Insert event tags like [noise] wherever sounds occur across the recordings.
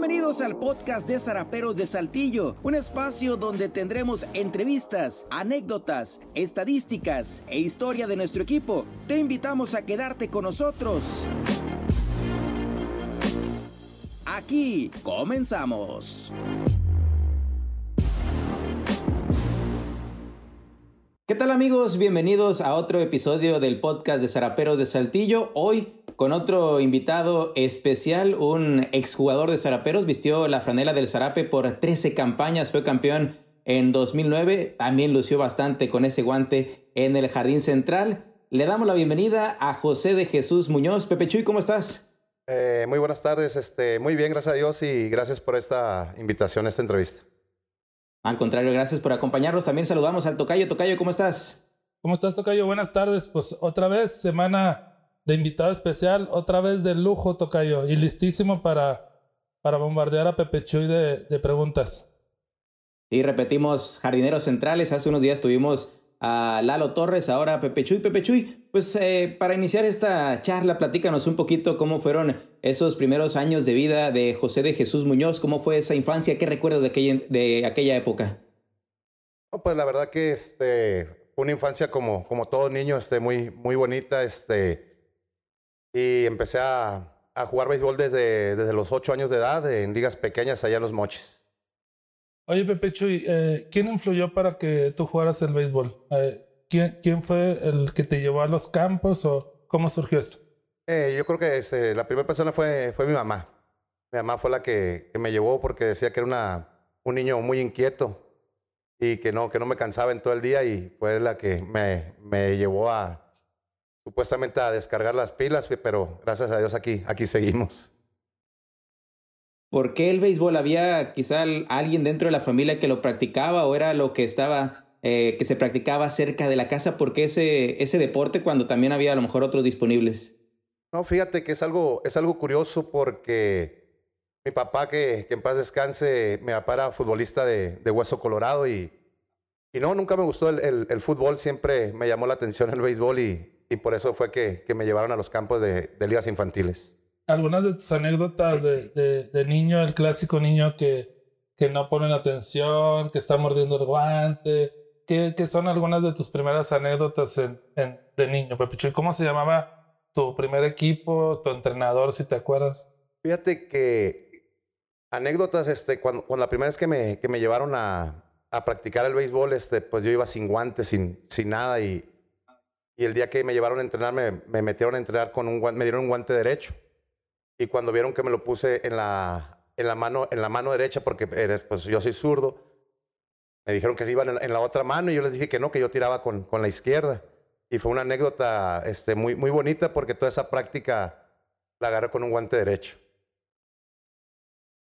Bienvenidos al podcast de Zaraperos de Saltillo, un espacio donde tendremos entrevistas, anécdotas, estadísticas e historia de nuestro equipo. Te invitamos a quedarte con nosotros. Aquí comenzamos. ¿Qué tal amigos? Bienvenidos a otro episodio del podcast de Zaraperos de Saltillo. Hoy con otro invitado especial, un exjugador de Zaraperos, vistió la franela del Zarape por 13 campañas, fue campeón en 2009, también lució bastante con ese guante en el Jardín Central. Le damos la bienvenida a José de Jesús Muñoz. Pepe Chuy, ¿cómo estás? Eh, muy buenas tardes, este, muy bien, gracias a Dios y gracias por esta invitación, esta entrevista. Al contrario, gracias por acompañarnos. También saludamos al Tocayo. Tocayo, ¿cómo estás? ¿Cómo estás, Tocayo? Buenas tardes. Pues otra vez, semana de invitado especial, otra vez de lujo, Tocayo, y listísimo para, para bombardear a Pepe Chuy de, de preguntas. Y repetimos, jardineros centrales. Hace unos días tuvimos a Lalo Torres, ahora Pepe Chuy. Pepe Chuy, pues eh, para iniciar esta charla, platícanos un poquito cómo fueron esos primeros años de vida de José de Jesús Muñoz, cómo fue esa infancia, qué recuerdas de aquella, de aquella época. pues la verdad que este, una infancia como, como todo niño, este, muy, muy bonita, este, y empecé a, a jugar béisbol desde, desde los ocho años de edad en ligas pequeñas allá en Los Mochis. Oye, Pepe Chuy, eh, ¿quién influyó para que tú jugaras el béisbol? Eh, ¿quién, ¿quién, fue el que te llevó a los campos o cómo surgió esto? Eh, yo creo que ese, la primera persona fue, fue mi mamá. Mi mamá fue la que, que, me llevó porque decía que era una, un niño muy inquieto y que no, que no me cansaba en todo el día y fue la que me, me llevó a supuestamente a descargar las pilas, pero gracias a Dios aquí, aquí seguimos. ¿Por qué el béisbol? ¿Había quizá alguien dentro de la familia que lo practicaba o era lo que estaba, eh, que se practicaba cerca de la casa? ¿Por qué ese, ese deporte cuando también había a lo mejor otros disponibles? No, fíjate que es algo, es algo curioso porque mi papá, que, que en paz descanse, mi papá era futbolista de, de Hueso Colorado y, y, no, nunca me gustó el, el, el, fútbol, siempre me llamó la atención el béisbol y, y por eso fue que, que, me llevaron a los campos de, de ligas infantiles algunas de tus anécdotas de, de, de, niño, el clásico niño que, que no ponen atención, que está mordiendo el guante. ¿Qué, qué son algunas de tus primeras anécdotas en, en, de niño, Pepicho? ¿Y cómo se llamaba tu primer equipo, tu entrenador, si te acuerdas? Fíjate que anécdotas, este, cuando, cuando la primera vez que me, que me llevaron a, a practicar el béisbol, este, pues yo iba sin guantes, sin, sin nada y, y el día que me llevaron a entrenar me, me metieron a entrenar con un guante, me dieron un guante derecho y cuando vieron que me lo puse en la, en la, mano, en la mano derecha, porque pues yo soy zurdo, me dijeron que se iban en, en, la otra mano y yo les dije que no, que yo tiraba con, con la izquierda. Y fue una anécdota este, muy, muy bonita porque toda esa práctica la agarré con un guante derecho.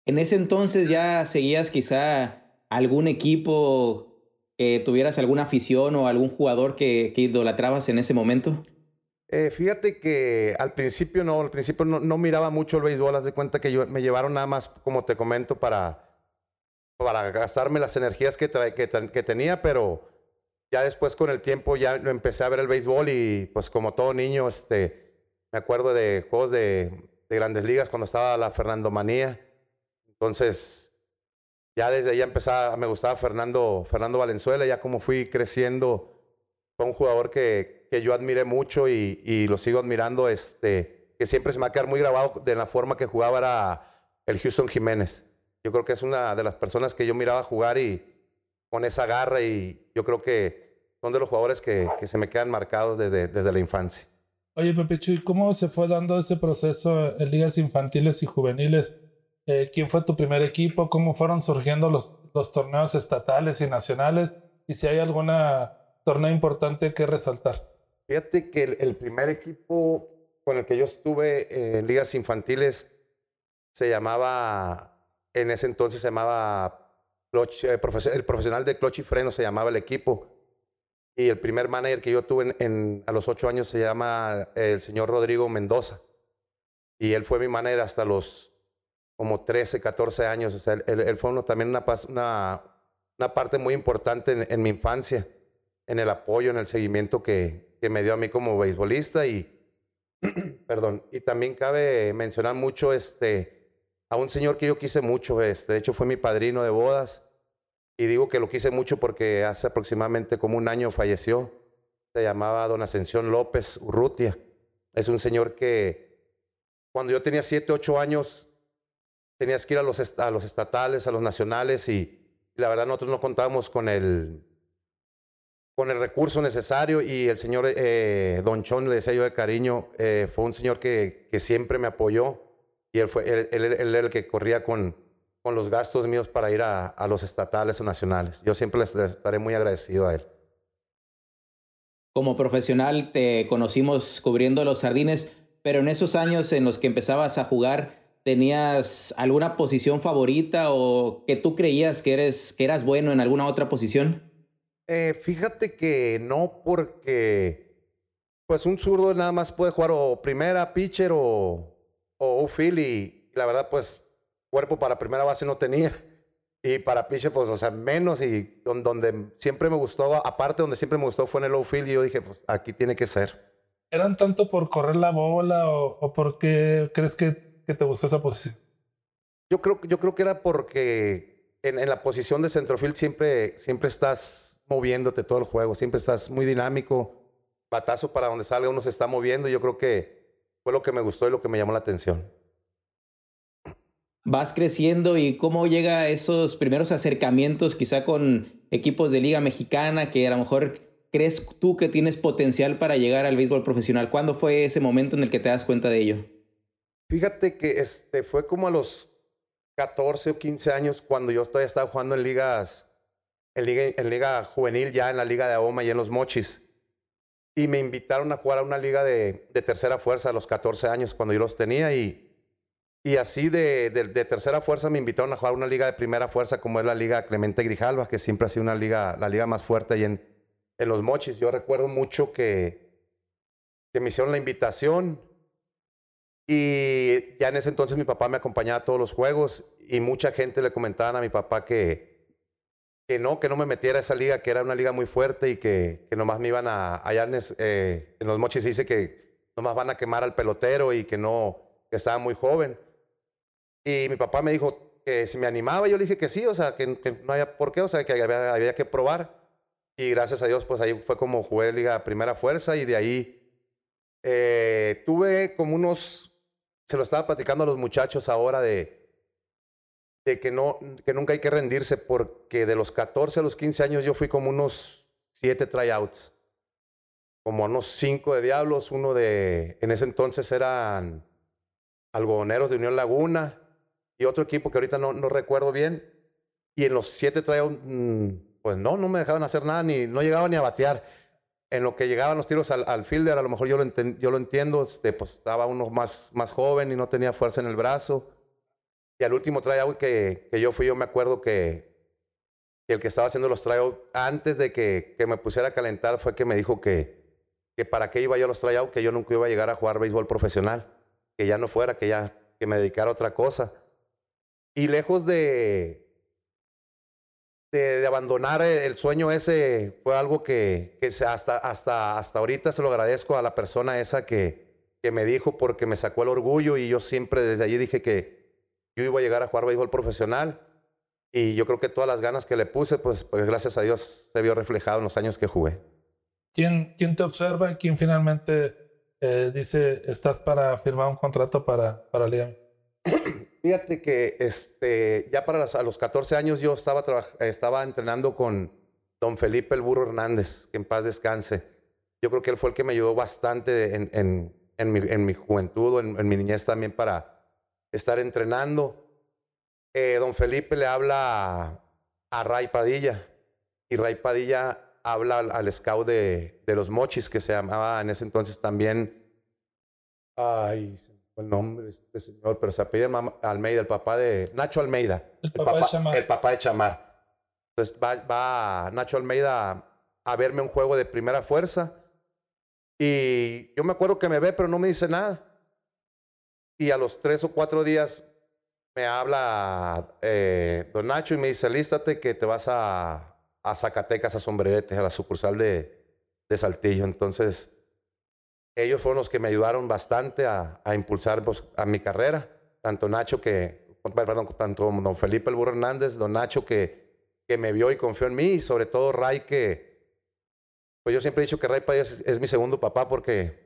En ese entonces ya seguías quizá algún equipo que tuvieras alguna afición o algún jugador que, idolatrabas en ese momento? Eh, fíjate que al principio no, al principio no, miraba mucho el béisbol, haz de cuenta que yo, me llevaron nada más, como te comento, para, para gastarme las energías que, que, tenía, pero ya después con el tiempo ya empecé a ver el béisbol y pues como todo niño, este, me acuerdo de juegos de, de grandes ligas cuando estaba la Fernando Manía, entonces ya desde ahí empezaba, me gustaba Fernando, Fernando Valenzuela, ya como fui creciendo, fue un jugador que, que yo admiré mucho y, y, lo sigo admirando, este, que siempre se me va a quedar muy grabado de la forma que jugaba era el Houston Jiménez. Yo creo que es una de las personas que yo miraba jugar y con esa garra y yo creo que son de los jugadores que, que se me quedan marcados desde, desde la infancia. Oye, Pepe Chuy, ¿cómo se fue dando ese proceso en ligas infantiles y juveniles? Eh, ¿Quién fue tu primer equipo? ¿Cómo fueron surgiendo los, torneos estatales y nacionales? Y si hay alguna torneo importante que resaltar. Fíjate que el, primer equipo con el que yo estuve en ligas infantiles se llamaba, en ese entonces se llamaba, eh, el profesional de Clutch y Freno se llamaba el equipo. Y el primer manager que yo tuve a los ocho años se llama el señor Rodrigo Mendoza. Y él fue mi manager hasta los como 13, 14 años. O sea, él, él fue uno, también una, una, una, parte muy importante en, en mi infancia en el apoyo, en el seguimiento que, que me dio a mí como beisbolista y, [clears throat] perdón, y también cabe mencionar mucho este, a un señor que yo quise mucho. Este, de hecho, fue mi padrino de bodas. Y digo que lo quise mucho porque hace aproximadamente como un año falleció. Se llamaba don Ascensión López Urrutia. Es un señor que cuando yo tenía 7, 8 años tenías que ir a los, a los estatales, a los nacionales y, la verdad nosotros no contábamos con el, con el recurso necesario y el señor eh, Don Chon, le decía yo de cariño, eh, fue un señor que, que, siempre me apoyó y él, fue, él, él, él, el que corría con, con los gastos míos para ir a, a los estatales o nacionales. Yo siempre les estaré muy agradecido a él. Como profesional te conocimos cubriendo los sardines, pero en esos años en los que empezabas a jugar, ¿tenías alguna posición favorita o que tú creías que, eres, que eras bueno en alguna otra posición? Eh, fíjate que no, porque pues un zurdo nada más puede jugar o primera, pitcher o, o outfield y la verdad pues cuerpo para primera base no tenía. Y para pitcher, pues, o sea, menos. Y donde siempre me gustó, aparte donde siempre me gustó fue en el outfield. Y yo dije, pues aquí tiene que ser. ¿Eran tanto por correr la bola o, o por qué crees que, que, te gustó esa posición? Yo creo, yo creo que era porque en, en, la posición de centrofield siempre, siempre estás moviéndote todo el juego. Siempre estás muy dinámico. Batazo para donde salga uno se está moviendo. Yo creo que fue lo que me gustó y lo que me llamó la atención vas creciendo y cómo llega a esos primeros acercamientos quizá con equipos de liga mexicana que a lo mejor crees tú que tienes potencial para llegar al béisbol profesional. ¿Cuándo fue ese momento en el que te das cuenta de ello? Fíjate que este fue como a los 14 o 15 años cuando yo todavía estaba jugando en ligas, en liga, en liga juvenil ya, en la liga de Ahoma y en los Mochis. Y me invitaron a jugar a una liga de, tercera fuerza a los 14 años cuando yo los tenía y y así de, tercera fuerza me invitaron a jugar una liga de primera fuerza como es la Liga Clemente Grijalva, que siempre ha sido una liga, la liga más fuerte ahí en, en Los Mochis. Yo recuerdo mucho que, que me hicieron la invitación y ya en ese entonces mi papá me acompañaba a todos los juegos y mucha gente le comentaban a mi papá que, que no, que no me metiera a esa liga, que era una liga muy fuerte y que, que nomás me iban a, allá en, eh, Los Mochis dice que nomás van a quemar al pelotero y que no, que estaba muy joven. Y mi papá me dijo que si me animaba, yo le dije que sí, o sea, que, no había por qué, o sea, que había, había, que probar. Y gracias a Dios, pues ahí fue como jugué Liga Primera Fuerza y de ahí eh, tuve como unos, se lo estaba platicando a los muchachos ahora de, que, no, que nunca hay que rendirse porque de los 14 a los 15 años yo fui como unos 7 tryouts, como unos 5 de Diablos, uno de, en ese entonces eran algodoneros de Unión Laguna, y otro equipo que ahorita no, no recuerdo bien. Y en los siete tryouts, mm, pues no, no me dejaban hacer nada, ni no llegaba ni a batear. En lo que llegaban los tiros al, al fielder, a lo mejor yo lo, entiendo, este, pues estaba uno más, joven y no tenía fuerza en el brazo. Y al último tryout que, yo fui, yo me acuerdo que, el que estaba haciendo los tryouts, antes de que, me pusiera a calentar, fue que me dijo que, que para qué iba yo a los tryouts, que yo nunca iba a llegar a jugar béisbol profesional, que ya no fuera, que ya que me dedicara a otra cosa. Y lejos de, de, abandonar el sueño ese, fue algo que, que hasta, hasta, hasta ahorita se lo agradezco a la persona esa que, que me dijo porque me sacó el orgullo y yo siempre desde allí dije que yo iba a llegar a jugar béisbol profesional. Y yo creo que todas las ganas que le puse, pues, pues gracias a Dios se vio reflejado en los años que jugué. ¿Quién, quién te observa y quién finalmente eh, dice estás para firmar un contrato para, para Liam? Fíjate que este, ya para a los 14 años yo estaba, estaba entrenando con don Felipe el Burro Hernández, que en paz descanse. Yo creo que él fue el que me ayudó bastante en, en, en, mi, en mi, juventud, en, mi niñez también para estar entrenando. Eh, don Felipe le habla a, Ray Padilla y Ray Padilla habla al, al scout de, de, los Mochis, que se llamaba en ese entonces también... Ay, el nombre de este señor, pero se apellida Almeida, el papá de Nacho Almeida. El papá, de Chamar. El papá de Chamar. Entonces va, va Nacho Almeida a, verme un juego de primera fuerza. Y yo me acuerdo que me ve, pero no me dice nada. Y a los tres o cuatro días me habla eh, don Nacho y me dice, lístate que te vas a, a Zacatecas, a Sombreretes, a la sucursal de, de Saltillo. Entonces ellos fueron los que me ayudaron bastante a, impulsar pues, a mi carrera. Tanto Nacho, que perdón, tanto don Felipe el Burro Hernández, don Nacho, que, que me vio y confió en mí, y sobre todo Ray, que, pues yo siempre he dicho que Ray Payas es, mi segundo papá porque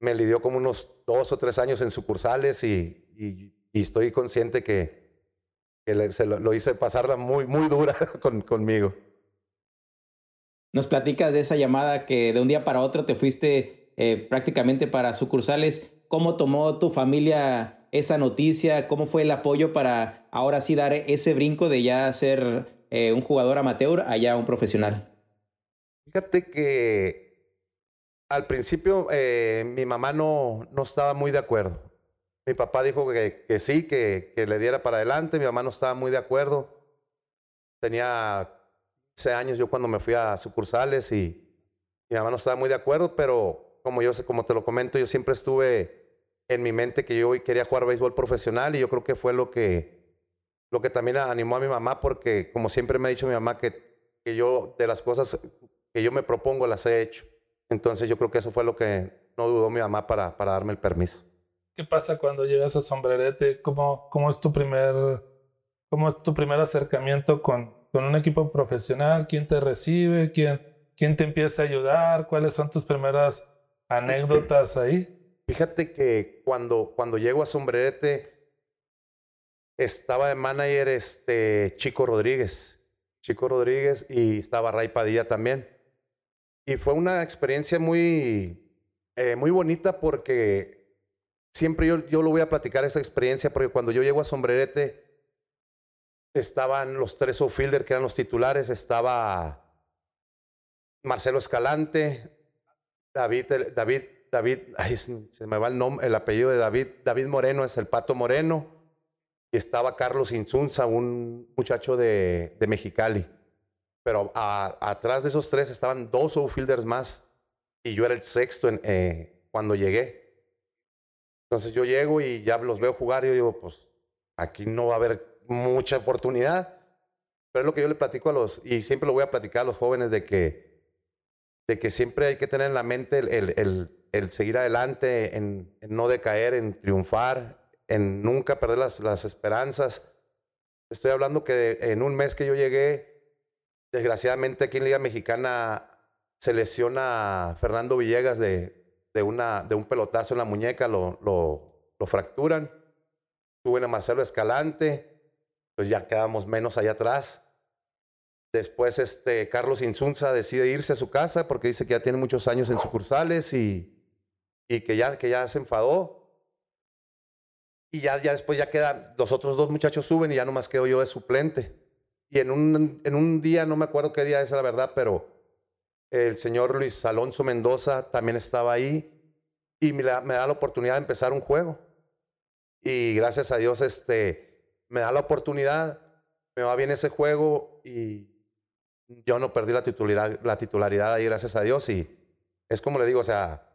me lidió como unos dos o tres años en sucursales y, y, estoy consciente que, que se lo, hice pasarla muy, muy dura [laughs] con, conmigo. Nos platicas de esa llamada que de un día para otro te fuiste eh, prácticamente para sucursales. ¿Cómo tomó tu familia esa noticia? ¿Cómo fue el apoyo para ahora sí dar ese brinco de ya ser eh, un jugador amateur a ya un profesional? Fíjate que al principio eh, mi mamá no, no estaba muy de acuerdo. Mi papá dijo que, sí, que, que, le diera para adelante. Mi mamá no estaba muy de acuerdo. Tenía 15 años yo cuando me fui a sucursales y mi mamá no estaba muy de acuerdo, pero como yo como te lo comento, yo siempre estuve en mi mente que yo quería jugar béisbol profesional y yo creo que fue lo que, lo que también animó a mi mamá porque como siempre me ha dicho mi mamá que, que yo de las cosas que yo me propongo las he hecho. Entonces yo creo que eso fue lo que no dudó mi mamá para, para darme el permiso. ¿Qué pasa cuando llegas a Sombrerete? ¿Cómo, cómo, es, tu primer, cómo es tu primer acercamiento con, con un equipo profesional? ¿Quién te recibe? ¿Quién, ¿Quién te empieza a ayudar? ¿Cuáles son tus primeras anécdotas ahí? Fíjate que cuando, cuando llego a Sombrerete, estaba de manager este Chico Rodríguez. Chico Rodríguez y estaba Ray Padilla también. Y fue una experiencia muy, eh, muy bonita porque siempre yo, yo lo voy a platicar esa experiencia porque cuando yo llego a Sombrerete estaban los tres outfielders que eran los titulares, estaba Marcelo Escalante, David, David David, se me va el nombre, el apellido de David, David Moreno es el Pato Moreno, y estaba Carlos Insunza, un muchacho de, Mexicali. Pero atrás de esos tres estaban dos outfielders más, y yo era el sexto en, eh, cuando llegué. Entonces yo llego y ya los veo jugar y yo digo, pues aquí no va a haber mucha oportunidad. Pero es lo que yo le platico a los, y siempre lo voy a platicar a los jóvenes de que, de que siempre hay que tener en la mente el, el seguir adelante, en, no decaer, en triunfar, en nunca perder las, las esperanzas. Estoy hablando que en un mes que yo llegué, desgraciadamente aquí en Liga Mexicana se lesiona Fernando Villegas de, de, una, de un pelotazo en la muñeca, lo, lo, lo fracturan. Suben a Marcelo Escalante, pues ya quedamos menos allá atrás. Después este Carlos Insunza decide irse a su casa porque dice que ya tiene muchos años en sucursales y, y que ya, que ya se enfadó. Y ya, ya después ya queda, los otros dos muchachos suben y ya nomás quedo yo de suplente. Y en un, en un día, no me acuerdo qué día es la verdad, pero el señor Luis Alonso Mendoza también estaba ahí y me da, me da la oportunidad de empezar un juego. Y gracias a Dios este, me da la oportunidad, me va bien ese juego y yo no perdí la titularidad, la titularidad ahí, gracias a Dios. Y es como le digo, o sea,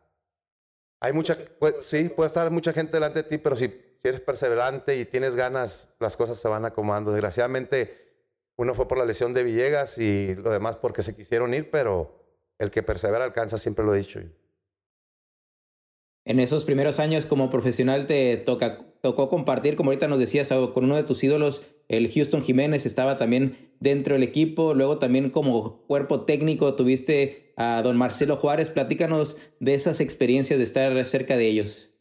hay mucha, sí, puede estar mucha gente delante de ti, pero si, si eres perseverante y tienes ganas, las cosas se van acomodando. Desgraciadamente, uno fue por la lesión de Villegas y lo demás porque se quisieron ir, pero el que persevera alcanza, siempre lo he dicho. En esos primeros años como profesional te toca, tocó compartir, como ahorita nos decías, con uno de tus ídolos, el Houston Jiménez estaba también dentro del equipo, luego también como cuerpo técnico tuviste a don Marcelo Juárez. Platícanos de esas experiencias de estar cerca de ellos.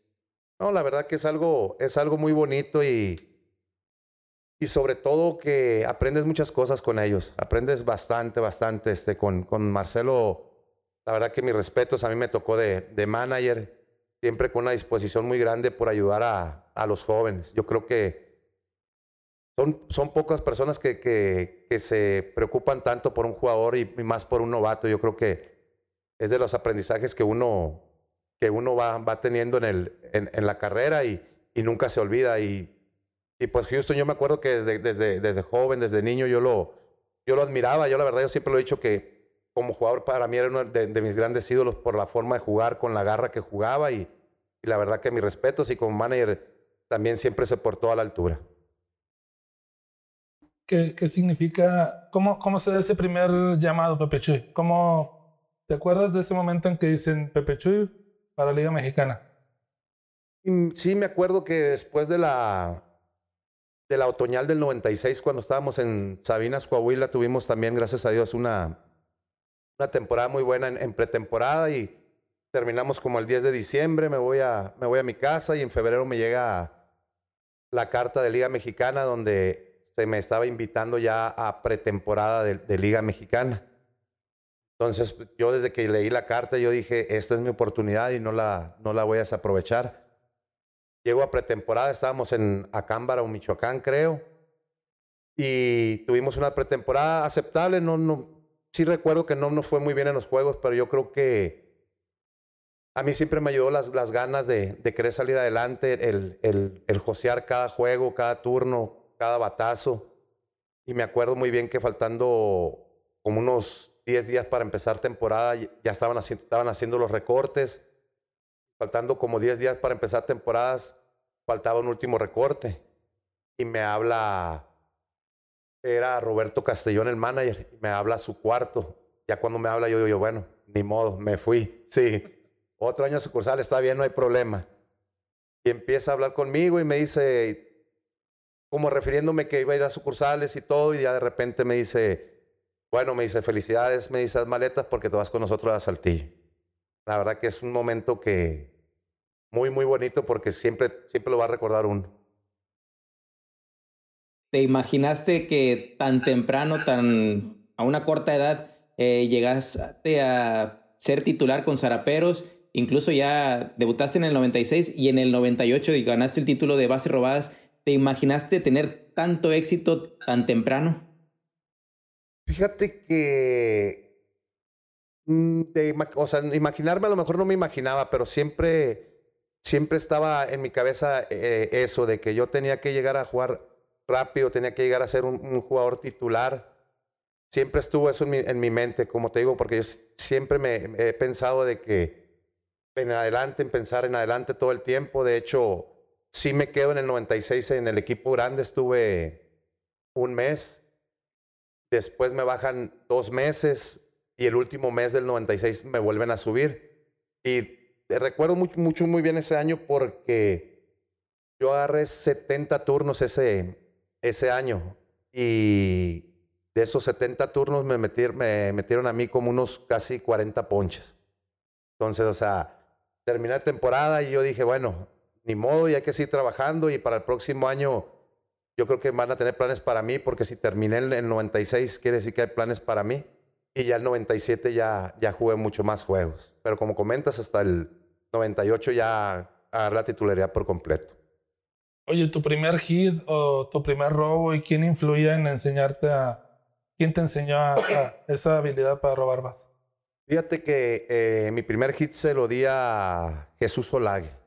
No, la verdad que es algo, es algo muy bonito y, y sobre todo que aprendes muchas cosas con ellos. Aprendes bastante, bastante. Este, con, con Marcelo, la verdad que mis respetos, a mí me tocó de, de manager, siempre con una disposición muy grande por ayudar a, a los jóvenes. Yo creo que son, son pocas personas que, que, que, se preocupan tanto por un jugador y, más por un novato. Yo creo que es de los aprendizajes que uno, que uno va, va teniendo en, el, en, en la carrera y, y, nunca se olvida. Y, y pues Houston, yo me acuerdo que desde, desde, desde joven, desde niño, yo lo, yo lo admiraba. Yo la verdad, yo siempre lo he dicho que como jugador para mí era uno de, mis grandes ídolos por la forma de jugar, con la garra que jugaba y, y la verdad que mis respetos y como manager también siempre se portó a la altura. ¿Qué, significa? ¿Cómo, ¿Cómo se da ese primer llamado, Pepe Chuy? ¿Cómo, ¿Te acuerdas de ese momento en que dicen Pepe Chuy para Liga Mexicana? Mm, sí, me acuerdo que después de la, de la otoñal del 96, cuando estábamos en Sabinas, Coahuila, tuvimos también, gracias a Dios, una, una temporada muy buena en, pretemporada y terminamos como el 10 de diciembre, me voy, a, me voy a mi casa y en febrero me llega la carta de Liga Mexicana donde se me estaba invitando ya a pretemporada de, Liga Mexicana. Entonces yo desde que leí la carta yo dije, esta es mi oportunidad y no la, no la voy a desaprovechar. Llego a pretemporada, estábamos en Acámbara o Michoacán, creo. Y tuvimos una pretemporada aceptable. No, no, sí recuerdo que no nos fue muy bien en los juegos, pero yo creo que a mí siempre me ayudó las, las ganas de, de, querer salir adelante, el, el, el josear cada juego, cada turno, cada batazo. Y me acuerdo muy bien que faltando como unos 10 días para empezar temporada, ya estaban, haciendo los recortes faltando como 10 días para empezar temporadas, faltaba un último recorte. Y me habla, era Roberto Castellón el manager, y me habla a su cuarto. Ya cuando me habla, yo digo, bueno, ni modo, me fui. [laughs] Sí, otro año sucursal, está bien, no hay problema. Y empieza a hablar conmigo y me dice, como refiriéndome que iba a ir a sucursales y todo, y ya de repente me dice, bueno, me dice, felicidades, me dice, maletas porque te vas con nosotros a Saltillo. La verdad que es un momento que muy, muy bonito porque siempre, siempre lo va a recordar uno. ¿Te imaginaste que tan temprano, tan a una corta edad, eh, llegaste a ser titular con Zaraperos? Incluso ya debutaste en el 96 y en el 98 ganaste el título de base robadas. ¿Te imaginaste tener tanto éxito tan temprano? Fíjate que Mm, o sea, imaginarme a lo mejor no me imaginaba, pero siempre, siempre estaba en mi cabeza eh, eso de que yo tenía que llegar a jugar rápido, tenía que llegar a ser un, jugador titular. Siempre estuvo eso en mi, mente, como te digo, porque yo siempre me he pensado de que en adelante, en pensar en adelante todo el tiempo. De hecho, sí me quedo en el 96 en el equipo grande, estuve un mes. Después me bajan dos meses, y el último mes del 96 me vuelven a subir. Y recuerdo mucho, muy bien ese año porque yo agarré 70 turnos ese, ese año y de esos 70 turnos me, me metieron a mí como unos casi 40 ponches. Entonces, o sea, terminé la temporada y yo dije, bueno, ni modo, y hay que seguir trabajando y para el próximo año yo creo que van a tener planes para mí porque si terminé en el 96 quiere decir que hay planes para mí. Y ya el 97 ya, ya jugué mucho más juegos. Pero como comentas, hasta el 98 ya dar la titularidad por completo. Oye, tu primer hit o tu primer robo y quién influía en enseñarte a... ¿Quién te enseñó a, esa habilidad para robar más? Fíjate que eh, mi primer hit se lo di a Jesús Olague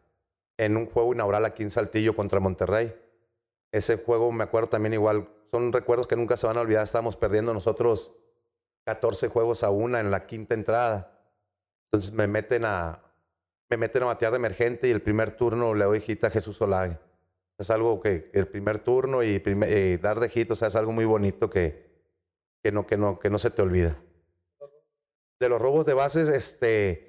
en un juego inaugural aquí en Saltillo contra Monterrey. Ese juego me acuerdo también igual, son recuerdos que nunca se van a olvidar. Estábamos perdiendo nosotros 14 juegos a una en la quinta entrada. Entonces me meten a, me meten a batear de emergente y el primer turno le doy hit a Jesús Olague. Es algo que el primer turno y, dar de hit, o es algo muy bonito que, que, no, que, no, que no se te olvida. De los robos de bases, este,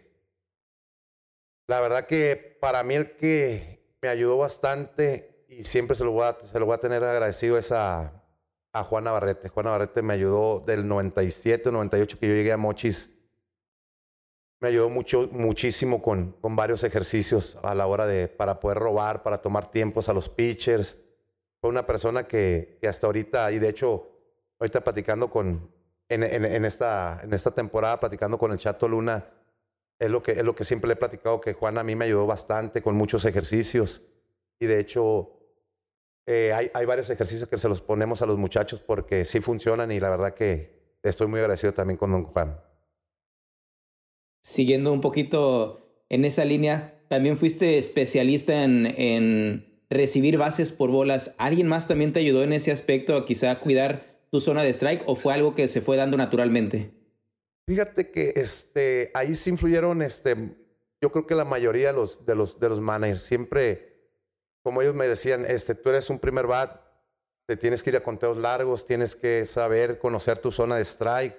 la verdad que para mí el que me ayudó bastante y siempre se lo voy a, se lo voy a tener agradecido es a, a Juan Navarrete. Juan Navarrete me ayudó del 97, 98 que yo llegué a Mochis. Me ayudó mucho, muchísimo con, con varios ejercicios a la hora de, para poder robar, para tomar tiempos a los pitchers. Fue una persona que, hasta ahorita, y de hecho, ahorita platicando con, en, en, esta, en esta temporada, platicando con el Chato Luna, es lo, que, es lo que siempre le he platicado, que Juan a mí me ayudó bastante con muchos ejercicios. Y de hecho, eh, hay, hay, varios ejercicios que se los ponemos a los muchachos porque sí funcionan y la verdad que estoy muy agradecido también con don Juan. Siguiendo un poquito en esa línea, también fuiste especialista en, en recibir bases por bolas. ¿Alguien más también te ayudó en ese aspecto quizá cuidar tu zona de strike o fue algo que se fue dando naturalmente? Fíjate que este, ahí sí influyeron, este, yo creo que la mayoría de los, de los, de los managers siempre como ellos me decían, este, tú eres un primer bat, te tienes que ir a conteos largos, tienes que saber conocer tu zona de strike,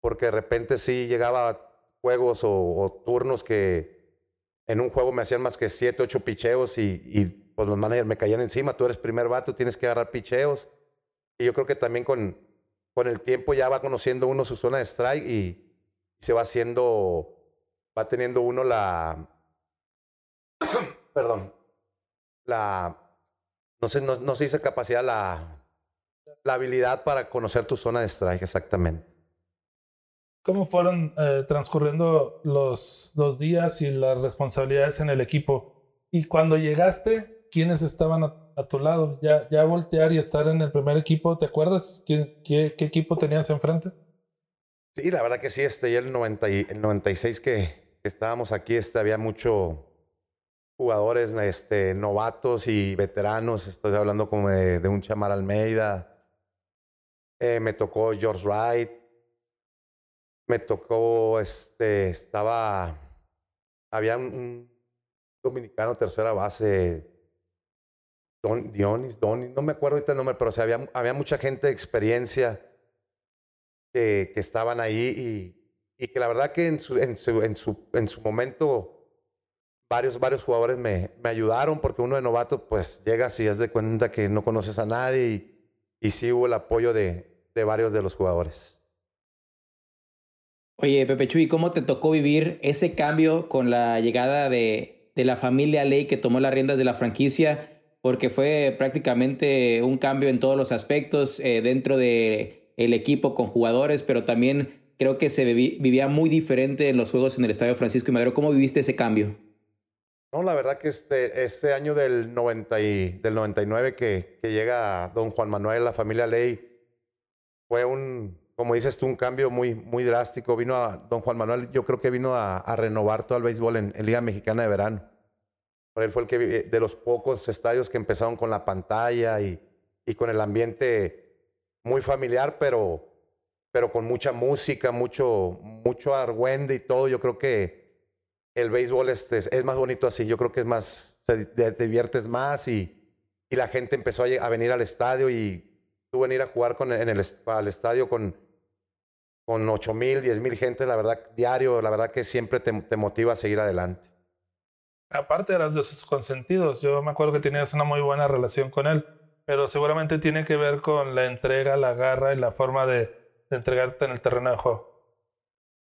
porque de repente sí llegaba juegos o, turnos que en un juego me hacían más que siete, ocho picheos y, pues los managers me caían encima, tú eres primer vato, tienes que agarrar picheos. Y yo creo que también con, con el tiempo ya va conociendo uno su zona de strike y se va haciendo, va teniendo uno la, [coughs] perdón, la, no sé, no, no se dice capacidad, la, la habilidad para conocer tu zona de strike exactamente. ¿Cómo fueron eh, transcurriendo los, los días y las responsabilidades en el equipo? Y cuando llegaste, ¿quiénes estaban a, tu lado? Ya, ya voltear y estar en el primer equipo, ¿te acuerdas qué, equipo tenías enfrente? Sí, la verdad que sí, este, ya el, 90 y, el 96 que, estábamos aquí, este, había mucho jugadores este, novatos y veteranos. Estoy hablando como de, de un Chamar Almeida. Eh, me tocó George Wright, me tocó, este, estaba, había un, dominicano tercera base, Don, Dionis, Donis, no me acuerdo ahorita el nombre, pero había, había mucha gente de experiencia que, estaban ahí y, que la verdad que en su, en su, en su, en su momento varios, varios jugadores me, me ayudaron porque uno de novato pues llegas y es de cuenta que no conoces a nadie y, y sí hubo el apoyo de, de varios de los jugadores. Oye, Pepe Chuy, ¿cómo te tocó vivir ese cambio con la llegada de, de la familia Ley que tomó las riendas de la franquicia? Porque fue prácticamente un cambio en todos los aspectos eh, dentro del el equipo con jugadores, pero también creo que se viví, vivía muy diferente en los juegos en el Estadio Francisco y Madero. ¿Cómo viviste ese cambio? No, la verdad que este, este año del, 90 y, del 99 que, que llega don Juan Manuel, la familia Ley, fue un, como dices tú, un cambio muy, muy drástico. Vino don Juan Manuel, yo creo que vino a, renovar todo el béisbol en, Liga Mexicana de Verano. Por él fue el que de los pocos estadios que empezaron con la pantalla y, y con el ambiente muy familiar, pero, pero con mucha música, mucho, mucho argüende y todo. Yo creo que el béisbol este es, más bonito así. Yo creo que es más, te diviertes más y, y la gente empezó a, a venir al estadio y tú venir a jugar con, en el, al estadio con con 8 mil, 10 mil gente, la verdad, diario, la verdad que siempre te, te, motiva a seguir adelante. Aparte eras de sus consentidos, yo me acuerdo que tenías una muy buena relación con él, pero seguramente tiene que ver con la entrega, la garra y la forma de, entregarte en el terreno de juego.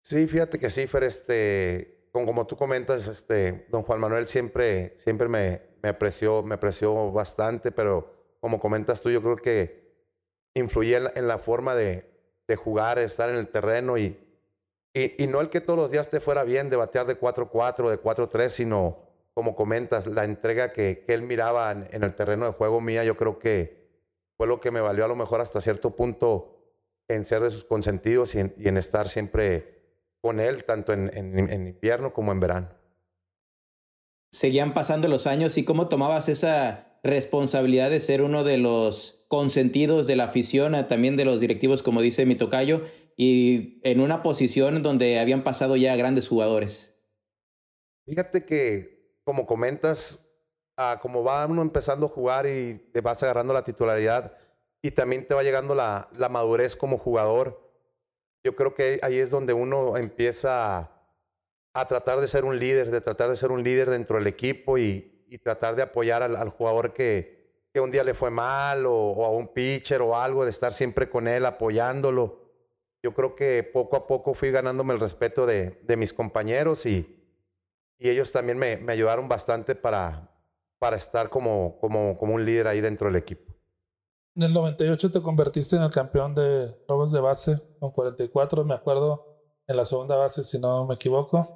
Sí, fíjate que sí, este, como, tú comentas, este, don Juan Manuel siempre, siempre me, me, apreció, me apreció bastante, pero como comentas tú, yo creo que influía en la, en la forma de, de jugar, estar en el terreno y, y, y, no el que todos los días te fuera bien de batear de 4-4, de 4-3, sino, como comentas, la entrega que, que él miraba en, en, el terreno de juego mía, yo creo que fue lo que me valió a lo mejor hasta cierto punto en ser de sus consentidos y en, y en estar siempre con él, tanto en, en invierno como en verano. Seguían pasando los años y cómo tomabas esa responsabilidad de ser uno de los consentidos de la afición, también de los directivos, como dice mi tocayo, y en una posición donde habían pasado ya grandes jugadores. Fíjate que, como comentas, como va uno empezando a jugar y te vas agarrando la titularidad y también te va llegando la, madurez como jugador, yo creo que ahí es donde uno empieza a, tratar de ser un líder, de tratar de ser un líder dentro del equipo y, tratar de apoyar al, jugador que, un día le fue mal o, a un pitcher o algo, de estar siempre con él apoyándolo. Yo creo que poco a poco fui ganándome el respeto de mis compañeros y, y ellos también me, me, ayudaron bastante para, para estar como, como, como un líder ahí dentro del equipo. En el 98 te convertiste en el campeón de robos de base con 44, me acuerdo, en la segunda base, si no me equivoco.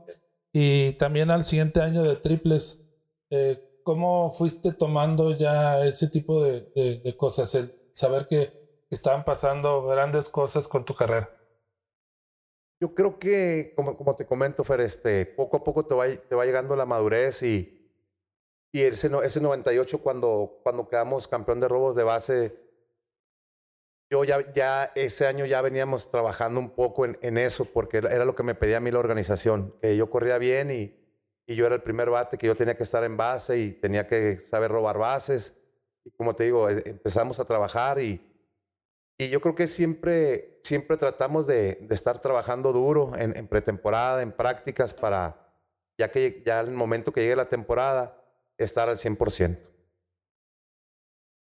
Y también al siguiente año de triples eh, ¿cómo fuiste tomando ya ese tipo de, de, de, cosas? El saber que estaban pasando grandes cosas con tu carrera. Yo creo que, como, como te comento, Fer, este, poco a poco te va, te va llegando la madurez y, y ese, ese 98 cuando, cuando quedamos campeón de robos de base, yo ya, ya ese año ya veníamos trabajando un poco en, en eso porque era lo que me pedía a mí la organización, que yo corría bien y, y yo era el primer bate que yo tenía que estar en base y tenía que saber robar bases. Y como te digo, e, empezamos a trabajar y, y yo creo que siempre, siempre tratamos de, estar trabajando duro en, pretemporada, en prácticas, para ya que ya el momento que llegue la temporada, estar al 100%.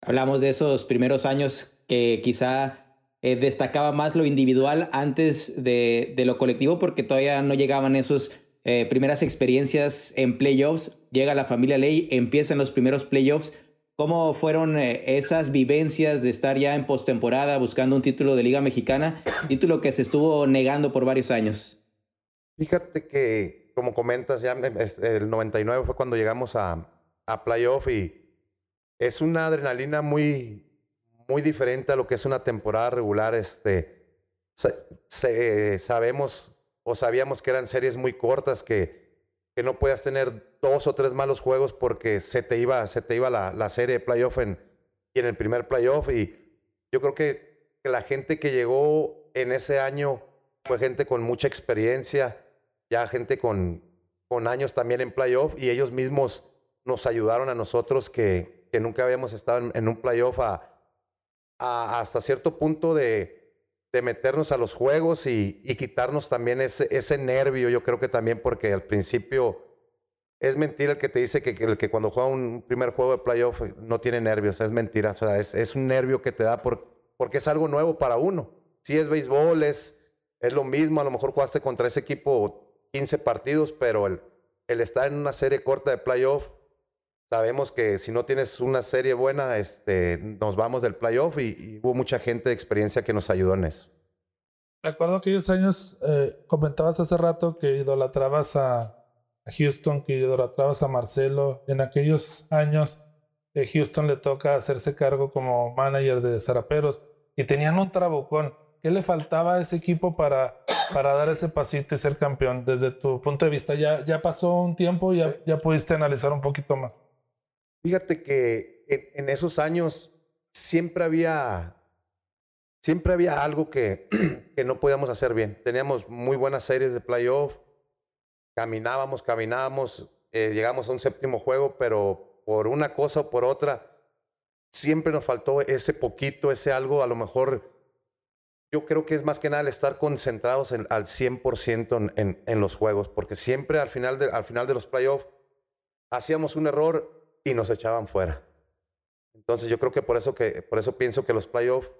Hablamos de esos primeros años que quizá eh, destacaba más lo individual antes de, lo colectivo porque todavía no llegaban esas eh, primeras experiencias en playoffs. Llega la familia Ley, empiezan los primeros playoffs. ¿Cómo fueron eh, esas vivencias de estar ya en postemporada buscando un título de Liga Mexicana, [coughs] título que se estuvo negando por varios años? Fíjate que, como comentas, ya el 99 fue cuando llegamos a, a playoff y es una adrenalina muy, muy diferente a lo que es una temporada regular. Este, sabemos o sabíamos que eran series muy cortas, que, que no podías tener dos o tres malos juegos porque se te iba, se te iba la, la serie de playoff en, en el primer playoff. Y yo creo que, la gente que llegó en ese año fue gente con mucha experiencia, ya gente con, con años también en playoff y ellos mismos nos ayudaron a nosotros que, que nunca habíamos estado en, un playoff a, hasta cierto punto de, de, meternos a los juegos y, y quitarnos también ese, ese, nervio. Yo creo que también porque al principio es mentira el que te dice que, que, cuando juega un primer juego de playoff no tiene nervios. Es mentira. O sea, es, un nervio que te da por, porque es algo nuevo para uno. Si es béisbol, es, es lo mismo. A lo mejor jugaste contra ese equipo 15 partidos, pero el, el estar en una serie corta de playoff Sabemos que si no tienes una serie buena, este, nos vamos del playoff y, hubo mucha gente de experiencia que nos ayudó en eso. Recuerdo aquellos años, eh, comentabas hace rato que idolatrabas a, Houston, que idolatrabas a Marcelo. En aquellos años, eh, Houston le toca hacerse cargo como manager de Zaraperos y tenían un trabucón. ¿Qué le faltaba a ese equipo para, para dar ese pasito y ser campeón? Desde tu punto de vista, ya, ya pasó un tiempo y ya, ya pudiste analizar un poquito más. Fíjate que en, esos años siempre había, siempre había algo que, [clears throat] que no podíamos hacer bien. Teníamos muy buenas series de playoff, caminábamos, caminábamos, eh, llegamos a un séptimo juego, pero por una cosa o por otra, siempre nos faltó ese poquito, ese algo, a lo mejor yo creo que es más que nada el estar concentrados al 100% en, en, los juegos, porque siempre al final de, al final de los playoffs hacíamos un error y nos echaban fuera. Entonces yo creo que por eso, que, por eso pienso que los playoffs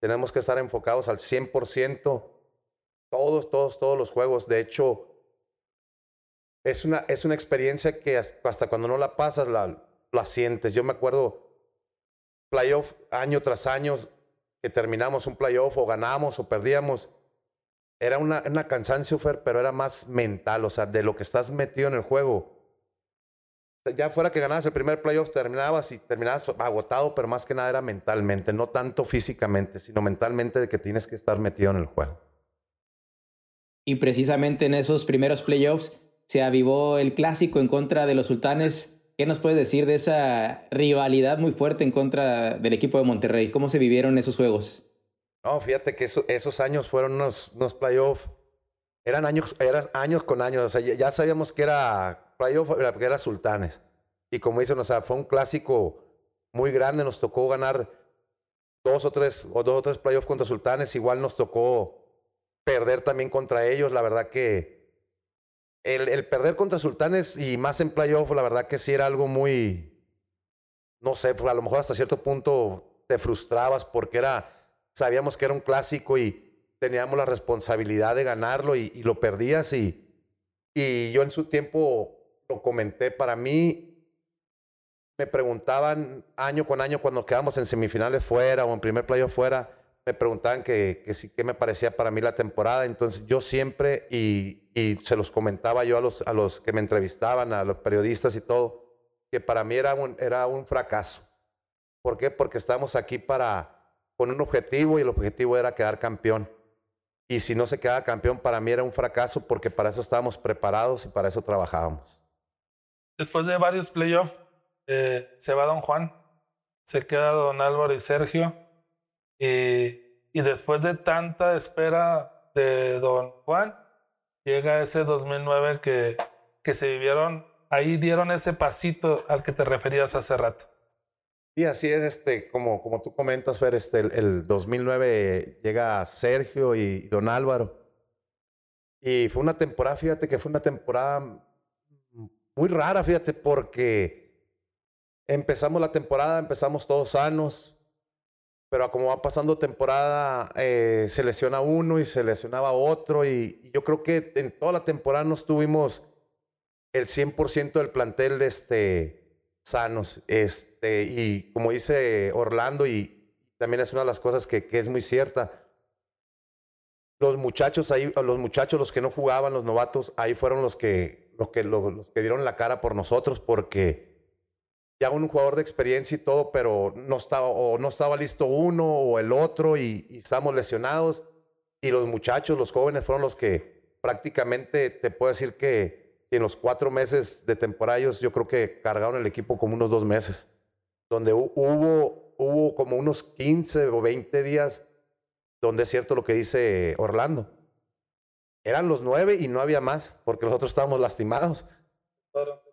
tenemos que estar enfocados al 100%, todos, todos, todos los juegos. De hecho, es una, es una experiencia que hasta cuando no la pasas la, la sientes. Yo me acuerdo playoff año tras año, que terminamos un playoff o ganamos o perdíamos. Era una, una cansancio, pero era más mental, o sea, de lo que estás metido en el juego ya fuera que ganabas el primer playoff, terminabas y terminabas agotado, pero más que nada era mentalmente, no tanto físicamente, sino mentalmente de que tienes que estar metido en el juego. Y precisamente en esos primeros playoffs se avivó el clásico en contra de los sultanes. ¿Qué nos puedes decir de esa rivalidad muy fuerte en contra del equipo de Monterrey? ¿Cómo se vivieron esos juegos? No, fíjate que esos años fueron unos, unos playoffs, eran años, eran años con años, o sea, ya sabíamos que era playoff era Sultanes. Y como dicen, o sea, fue un clásico muy grande, nos tocó ganar dos o tres, o dos o tres playoffs contra Sultanes, igual nos tocó perder también contra ellos, la verdad que el, el perder contra Sultanes y más en playoff, la verdad que sí era algo muy, no sé, pues a lo mejor hasta cierto punto te frustrabas porque era, sabíamos que era un clásico y teníamos la responsabilidad de ganarlo y, y lo perdías y, y yo en su tiempo lo comenté, para mí me preguntaban año con año cuando quedamos en semifinales fuera o en primer playo fuera, me preguntaban que, que, qué me parecía para mí la temporada. Entonces yo siempre, y, y, se los comentaba yo a los, a los que me entrevistaban, a los periodistas y todo, que para mí era un, era un fracaso. ¿Por qué? Porque estamos aquí para, con un objetivo y el objetivo era quedar campeón. Y si no se quedaba campeón, para mí era un fracaso porque para eso estábamos preparados y para eso trabajábamos. Después de varios playoffs, eh, se va Don Juan, se queda Don Álvaro y Sergio. Y, y después de tanta espera de Don Juan, llega ese 2009 que, que se vivieron, ahí dieron ese pasito al que te referías hace rato. Sí, así es, este, como, como tú comentas, Fer, este, el, el 2009 llega Sergio y Don Álvaro. Y fue una temporada, fíjate que fue una temporada muy rara, fíjate, porque empezamos la temporada, empezamos todos sanos, pero como va pasando temporada, eh, se lesiona uno y se lesionaba otro, y, yo creo que en toda la temporada no estuvimos el 100% del plantel este, sanos. Este, y como dice Orlando, y también es una de las cosas que, que es muy cierta, los muchachos ahí, los muchachos, los que no jugaban, los novatos, ahí fueron los que, los que, los, que dieron la cara por nosotros, porque ya un jugador de experiencia y todo, pero no estaba, o no estaba listo uno o el otro y, y estábamos lesionados. Y los muchachos, los jóvenes, fueron los que prácticamente te puedo decir que en los cuatro meses de temporada yo creo que cargaron el equipo como unos dos meses, donde hubo, hubo como unos 15 o 20 días donde es cierto lo que dice Orlando. Eran los nueve y no había más, porque nosotros estábamos lastimados.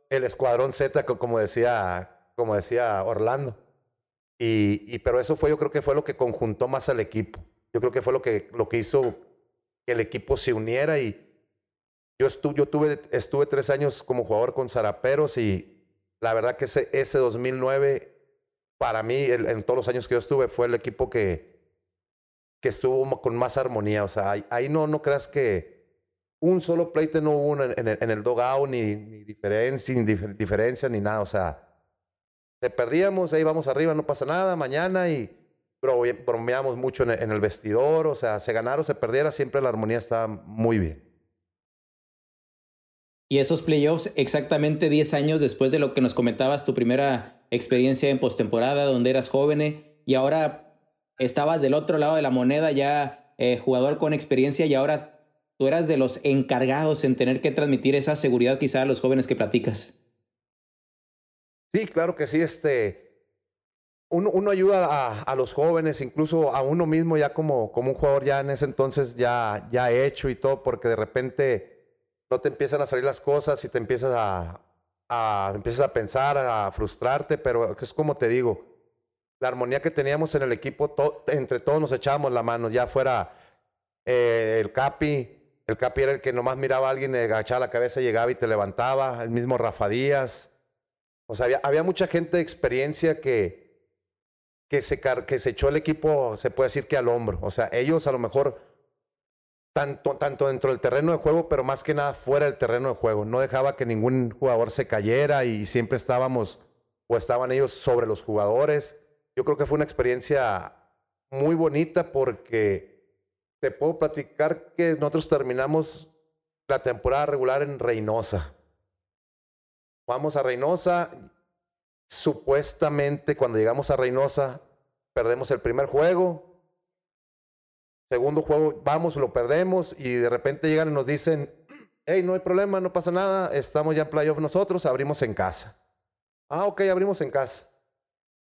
El escuadrón Z, como decía, como decía Orlando. Y, pero eso fue, yo creo que fue lo que conjuntó más al equipo. Yo creo que fue lo que, lo que hizo que el equipo se uniera y yo, estuve, yo tuve, estuve tres años como jugador con Zaraperos y la verdad que ese, ese 2009, para mí, en todos los años que yo estuve, fue el equipo que, que estuvo con más armonía. O sea, ahí, no, no creas que un solo pleito no hubo en, en, el dogout, ni, ni, diferencia, ni diferencia, ni nada. O sea, te perdíamos, ahí vamos arriba, no pasa nada, mañana y bromeamos mucho en el, vestidor. O sea, se ganara o se perdiera, siempre la armonía estaba muy bien. Y esos playoffs, exactamente 10 años después de lo que nos comentabas, tu primera experiencia en postemporada, donde eras joven, y ahora estabas del otro lado de la moneda ya eh, jugador con experiencia y ahora tú eras de los encargados en tener que transmitir esa seguridad quizá a los jóvenes que platicas. Sí, claro que sí. Este, uno, ayuda a, a, los jóvenes, incluso a uno mismo ya como, como un jugador ya en ese entonces ya, ya hecho y todo, porque de repente no te empiezan a salir las cosas y te empiezas a, a, empiezas a pensar, a frustrarte, pero es como te digo, la armonía que teníamos en el equipo, entre todos nos echábamos la mano, ya fuera eh, el Capi, el Capi era el que nomás miraba a alguien, agachaba la cabeza, llegaba y te levantaba, el mismo Rafa Díaz. O sea, había, mucha gente de experiencia que, que, se, que se echó el equipo, se puede decir que al hombro. O sea, ellos a lo mejor, tanto, tanto dentro del terreno de juego, pero más que nada fuera del terreno de juego. No dejaba que ningún jugador se cayera y siempre estábamos o estaban ellos sobre los jugadores yo creo que fue una experiencia muy bonita porque te puedo platicar que nosotros terminamos la temporada regular en Reynosa. Vamos a Reynosa, supuestamente cuando llegamos a Reynosa perdemos el primer juego, segundo juego vamos, lo perdemos y de repente llegan y nos dicen, hey, no hay problema, no pasa nada, estamos ya en playoff nosotros, abrimos en casa. Ah, ok, abrimos en casa.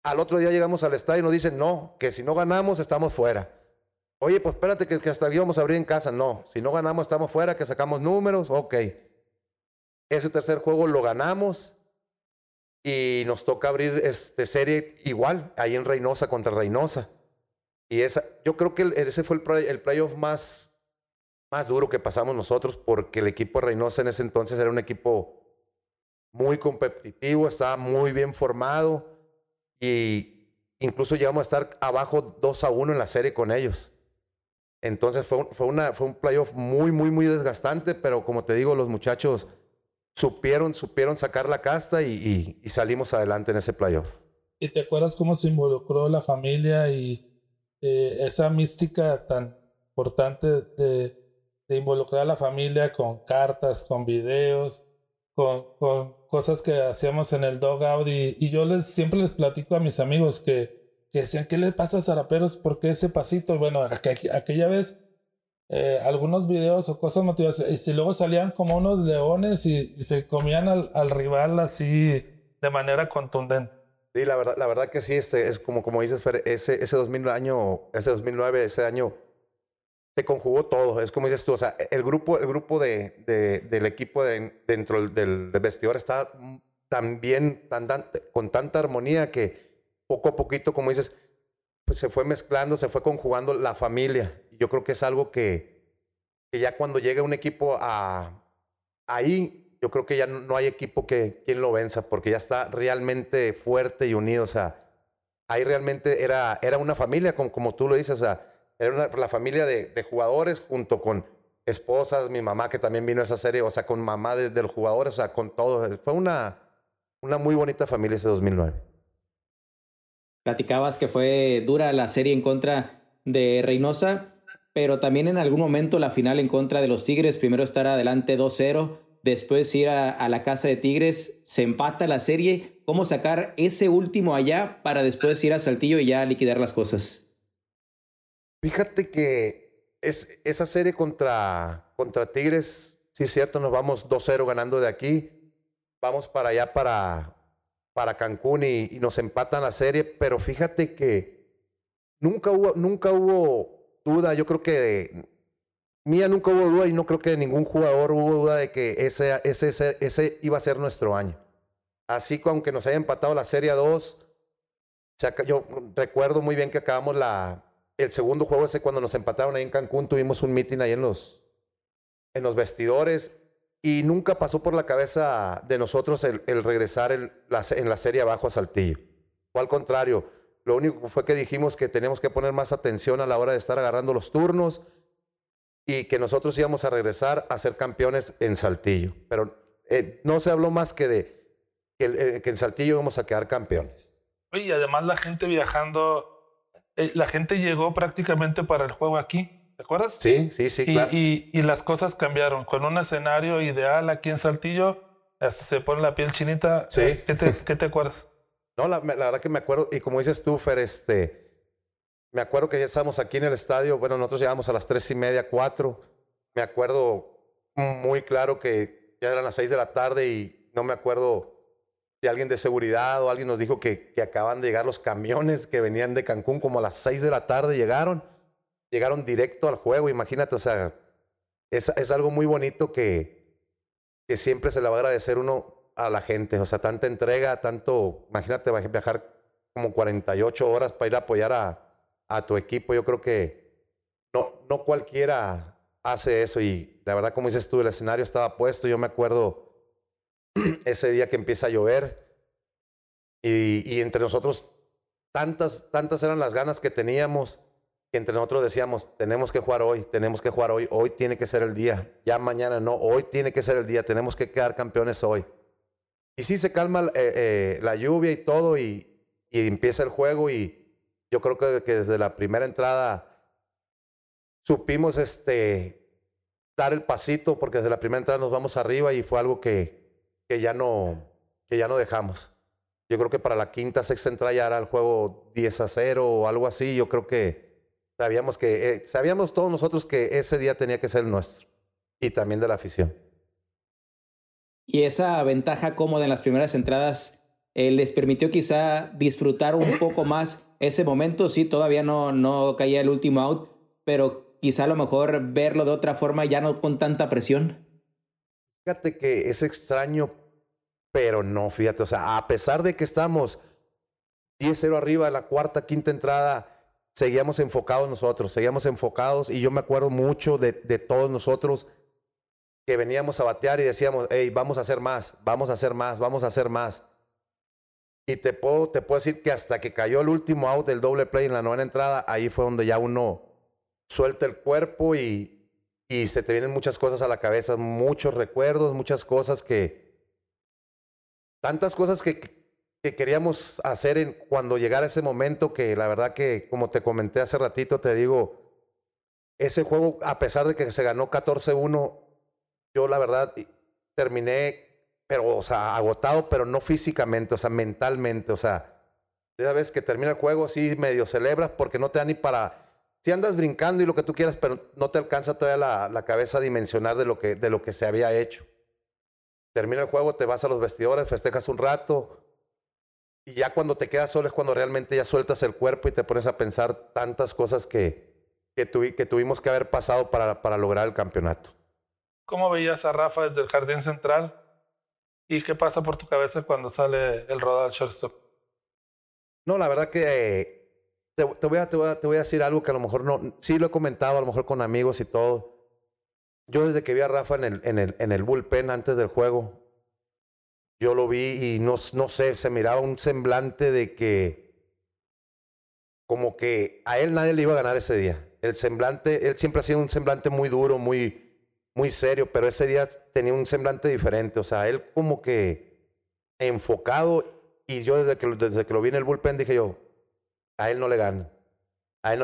Al otro día llegamos al estadio y nos dicen, no, que si no ganamos estamos fuera. Oye, pues espérate que, hasta aquí vamos a abrir en casa. No, si no ganamos estamos fuera, que sacamos números, ok. Ese tercer juego lo ganamos y nos toca abrir este serie igual, ahí en Reynosa contra Reynosa. Y esa, yo creo que ese fue el, playoff más, más duro que pasamos nosotros porque el equipo Reynosa en ese entonces era un equipo muy competitivo, estaba muy bien formado y incluso llegamos a estar abajo 2 a 1 en la serie con ellos. Entonces fue, fue, una, fue un playoff muy, muy, muy desgastante, pero como te digo, los muchachos supieron, supieron sacar la casta y, y, salimos adelante en ese playoff. ¿Y te acuerdas cómo se involucró la familia y eh, esa mística tan importante de, involucrar a la familia con cartas, con videos, con, con cosas que hacíamos en el dog y, y yo les, siempre les platico a mis amigos que, que decían, ¿qué le pasa a Zaraperos? ¿Por qué ese pasito? Bueno, aquella vez eh, algunos videos o cosas motivadas y si luego salían como unos leones y, se comían al, al, rival así de manera contundente. Sí, la verdad, la verdad que sí, este, es como, como dices, Fer, ese, ese, 2000 año, ese 2009, ese año se conjugó todo. Es como dices tú, o sea, el grupo, el grupo de, de del equipo dentro del, vestidor está tan bien, tan, con tanta armonía que poco a poquito, como dices, pues se fue mezclando, se fue conjugando la familia. Yo creo que es algo que, que ya cuando llega un equipo a, ahí, yo creo que ya no hay equipo que quien lo venza, porque ya está realmente fuerte y unido. O sea, ahí realmente era, era una familia, como, como tú lo dices, o sea, era la familia de, de, jugadores junto con esposas, mi mamá que también vino a esa serie, o sea, con mamá de, de los jugadores, o sea, con todos. Fue una, una muy bonita familia ese 2009. Platicabas que fue dura la serie en contra de Reynosa, pero también en algún momento la final en contra de los Tigres, primero estar adelante 2-0, después ir a, la casa de Tigres, se empata la serie, ¿cómo sacar ese último allá para después ir a Saltillo y ya liquidar las cosas? Fíjate que es, esa serie contra, contra Tigres, sí es cierto, nos vamos 2-0 ganando de aquí, vamos para allá, para, para Cancún y, nos empatan la serie, pero fíjate que nunca hubo, nunca hubo duda, yo creo que mía nunca hubo duda y no creo que ningún jugador hubo duda de que ese, ese, ese, iba a ser nuestro año. Así que aunque nos haya empatado la serie 2, yo recuerdo muy bien que acabamos la, el segundo juego ese cuando nos empataron ahí en Cancún, tuvimos un meeting ahí en los, en los vestidores y nunca pasó por la cabeza de nosotros el, regresar en la, en la, serie abajo a Saltillo. O al contrario, lo único fue que dijimos que teníamos que poner más atención a la hora de estar agarrando los turnos y que nosotros íbamos a regresar a ser campeones en Saltillo. Pero eh, no se habló más que de que, eh, que, en Saltillo íbamos a quedar campeones. Y además la gente viajando, eh, la gente llegó prácticamente para el juego aquí. ¿Te acuerdas? Sí, sí, sí. Y, claro. y, y, las cosas cambiaron. Con un escenario ideal aquí en Saltillo, hasta se pone la piel chinita. Sí. ¿Qué te, qué te acuerdas? No, la, verdad que me acuerdo, y como dices tú, Fer, este, me acuerdo que ya estábamos aquí en el estadio. Bueno, nosotros llegamos a las tres y media, cuatro. Me acuerdo muy claro que ya eran las seis de la tarde y no me acuerdo si alguien de seguridad o alguien nos dijo que, que acaban de llegar los camiones que venían de Cancún como a las seis de la tarde llegaron llegaron directo al juego, imagínate, o sea, es, es algo muy bonito que, que siempre se le va a agradecer uno a la gente, o sea, tanta entrega, tanto, imagínate viajar como 48 horas para ir a apoyar a, a tu equipo, yo creo que no, no cualquiera hace eso y la verdad, como dices tú, el escenario estaba puesto, yo me acuerdo [clears throat] ese día que empieza a llover y, y entre nosotros tantas, tantas eran las ganas que teníamos que entre nosotros decíamos, tenemos que jugar hoy, tenemos que jugar hoy, hoy tiene que ser el día, ya mañana no, hoy tiene que ser el día, tenemos que quedar campeones hoy. Y sí se calma eh, eh, la lluvia y todo y, empieza el juego y yo creo que, desde la primera entrada supimos este, dar el pasito porque desde la primera entrada nos vamos arriba y fue algo que, que, ya, no, que ya no dejamos. Yo creo que para la quinta, sexta entrada ya era el juego 10 a 0 o algo así. Yo creo que Sabíamos que, eh, sabíamos todos nosotros que ese día tenía que ser nuestro y también de la afición. Y esa ventaja cómoda en las primeras entradas eh, les permitió quizá disfrutar un poco más ese momento. Sí, todavía no, no caía el último out, pero quizá a lo mejor verlo de otra forma, ya no con tanta presión. Fíjate que es extraño, pero no, fíjate, o sea, a pesar de que estamos 10-0 arriba, la cuarta, quinta entrada, seguíamos enfocados nosotros, seguíamos enfocados y yo me acuerdo mucho de, de, todos nosotros que veníamos a batear y decíamos, hey, vamos a hacer más, vamos a hacer más, vamos a hacer más. Y te puedo, te puedo decir que hasta que cayó el último out del doble play en la novena entrada, ahí fue donde ya uno suelta el cuerpo y, y se te vienen muchas cosas a la cabeza, muchos recuerdos, muchas cosas que, tantas cosas que, que queríamos hacer en, cuando llegara ese momento que la verdad que, como te comenté hace ratito, te digo, ese juego, a pesar de que se ganó 14-1, yo la verdad terminé, pero, o sea, agotado, pero no físicamente, o sea, mentalmente, o sea, ya ves que termina el juego, sí, medio celebras porque no te da ni para, si andas brincando y lo que tú quieras, pero no te alcanza todavía la, la cabeza a dimensionar de lo, que, de lo que se había hecho. Termina el juego, te vas a los vestidores, festejas un rato, y ya cuando te quedas solo es cuando realmente ya sueltas el cuerpo y te pones a pensar tantas cosas que, que, que tuvimos que haber pasado para, para lograr el campeonato. ¿Cómo veías a Rafa desde el jardín central? ¿Y qué pasa por tu cabeza cuando sale el rodado al shortstop? No, la verdad que te, te, voy a, te, voy a, te voy a decir algo que a lo mejor no, sí lo he comentado, a lo mejor con amigos y todo. yo desde que vi a Rafa en el, en el, en el bullpen antes del juego, yo lo vi y no, no sé, se miraba un semblante de que como que a él nadie le iba a ganar ese día. El semblante, él siempre ha sido un semblante muy duro, muy, muy serio, pero ese día tenía un semblante diferente. O sea, él como que enfocado y yo desde que, desde que lo vi en el bullpen dije yo, a él no le gana.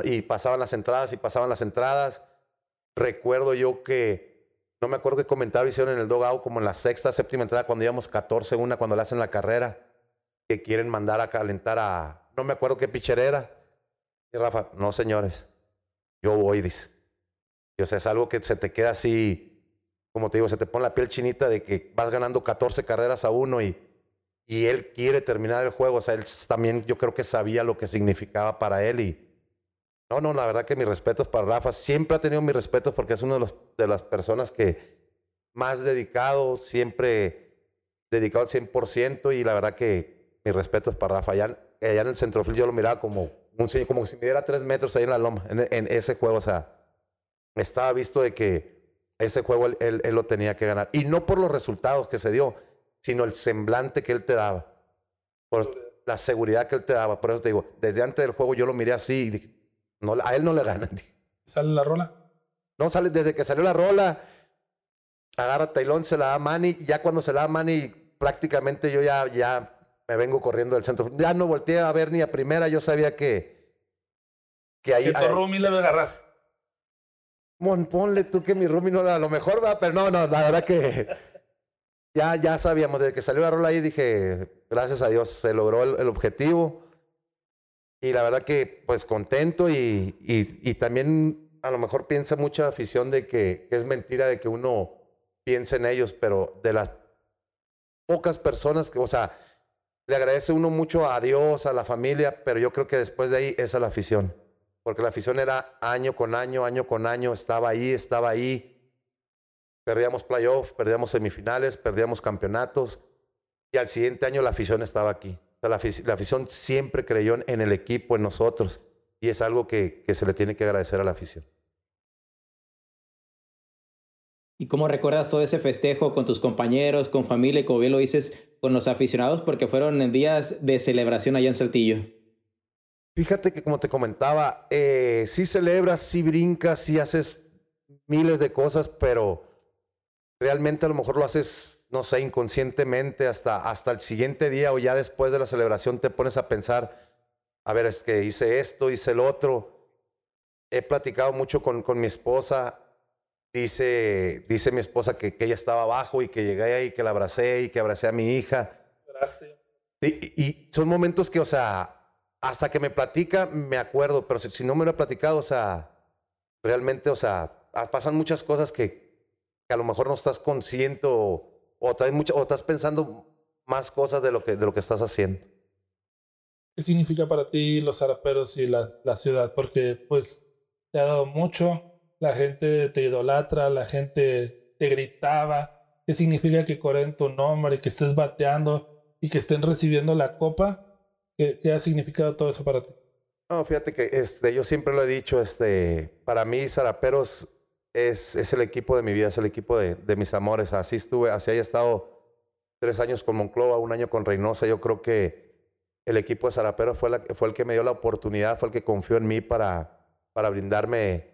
Y pasaban las entradas y pasaban las entradas. Recuerdo yo que no me acuerdo qué comentario hicieron en el dogout, como en la sexta, séptima entrada, cuando íbamos 14 una, cuando le hacen la carrera, que quieren mandar a calentar a. No me acuerdo qué pitcher era. Y Rafa, no señores, yo voy, dice. Y, o sea, es algo que se te queda así, como te digo, se te pone la piel chinita de que vas ganando 14 carreras a uno y, y él quiere terminar el juego. O sea, él también yo creo que sabía lo que significaba para él y no, no, la verdad que mis respetos para Rafa. Siempre ha tenido mis respetos porque es una de, de las personas que más dedicado, siempre dedicado al 100% y la verdad que mis respetos para Rafa. Allá, allá en el centrofil yo lo miraba como, un, como si me diera tres metros ahí en la loma, en, ese juego. O sea, estaba visto de que ese juego él, él, lo tenía que ganar. Y no por los resultados que se dio, sino el semblante que él te daba. Por la seguridad que él te daba. Por eso te digo, desde antes del juego yo lo miré así y dije, no, a él no le ganan. [laughs] ¿Sale la rola? No, sale desde que salió la rola. Agarra Tailón, se la da Manny. Ya cuando se la da Manny, prácticamente yo ya, ya me vengo corriendo del centro. Ya no volteé a ver ni a primera. Yo sabía que. Que ahí. Que Rumi le va a agarrar. Mon, ponle tú que mi Rumi no era lo mejor, va, pero no, no, la verdad que. [laughs] Ya, ya sabíamos, desde que salió la rola ahí dije, gracias a Dios, se logró el objetivo. Y la verdad que, pues contento y, y, también a lo mejor piensa mucha afición de que, es mentira de que uno piense en ellos, pero de las pocas personas que, o sea, le agradece uno mucho a Dios, a la familia, pero yo creo que después de ahí es la afición. Porque la afición era año con año, año con año, estaba ahí, estaba ahí. Perdíamos playoffs, perdíamos semifinales, perdíamos campeonatos. Y al siguiente año la afición estaba aquí la, afición siempre creyó en el equipo, en nosotros, y es algo que, se le tiene que agradecer a la afición. ¿Y cómo recuerdas todo ese festejo con tus compañeros, con familia y como bien lo dices, con los aficionados? Porque fueron días de celebración allá en Saltillo. Fíjate que como te comentaba, eh, sí celebras, sí brincas, sí haces miles de cosas, pero realmente a lo mejor lo haces no sé, inconscientemente hasta, hasta el siguiente día o ya después de la celebración te pones a pensar, a ver, es que hice esto, hice el otro. He platicado mucho con, con mi esposa. Dice, dice mi esposa que, que, ella estaba abajo y que llegué ahí, que la abracé y que abracé a mi hija. Y, y, son momentos que, o sea, hasta que me platica, me acuerdo, pero si, no me lo he platicado, o sea, realmente, o sea, pasan muchas cosas que, a lo mejor no estás consciente o, o, mucho, o estás pensando más cosas de lo que, de lo que estás haciendo. ¿Qué significa para ti los zaraperos y la, la ciudad? Porque pues te ha dado mucho, la gente te idolatra, la gente te gritaba. ¿Qué significa que corren tu nombre, que estés bateando y que estén recibiendo la copa? ¿Qué, qué ha significado todo eso para ti? No, fíjate que este, yo siempre lo he dicho, este, para mí Zaraperos es, es, el equipo de mi vida, es el equipo de, de, mis amores. Así estuve, así haya estado tres años con Monclova, un año con Reynosa. Yo creo que el equipo de Zarapero fue, la, fue el que me dio la oportunidad, fue el que confió en mí para, para brindarme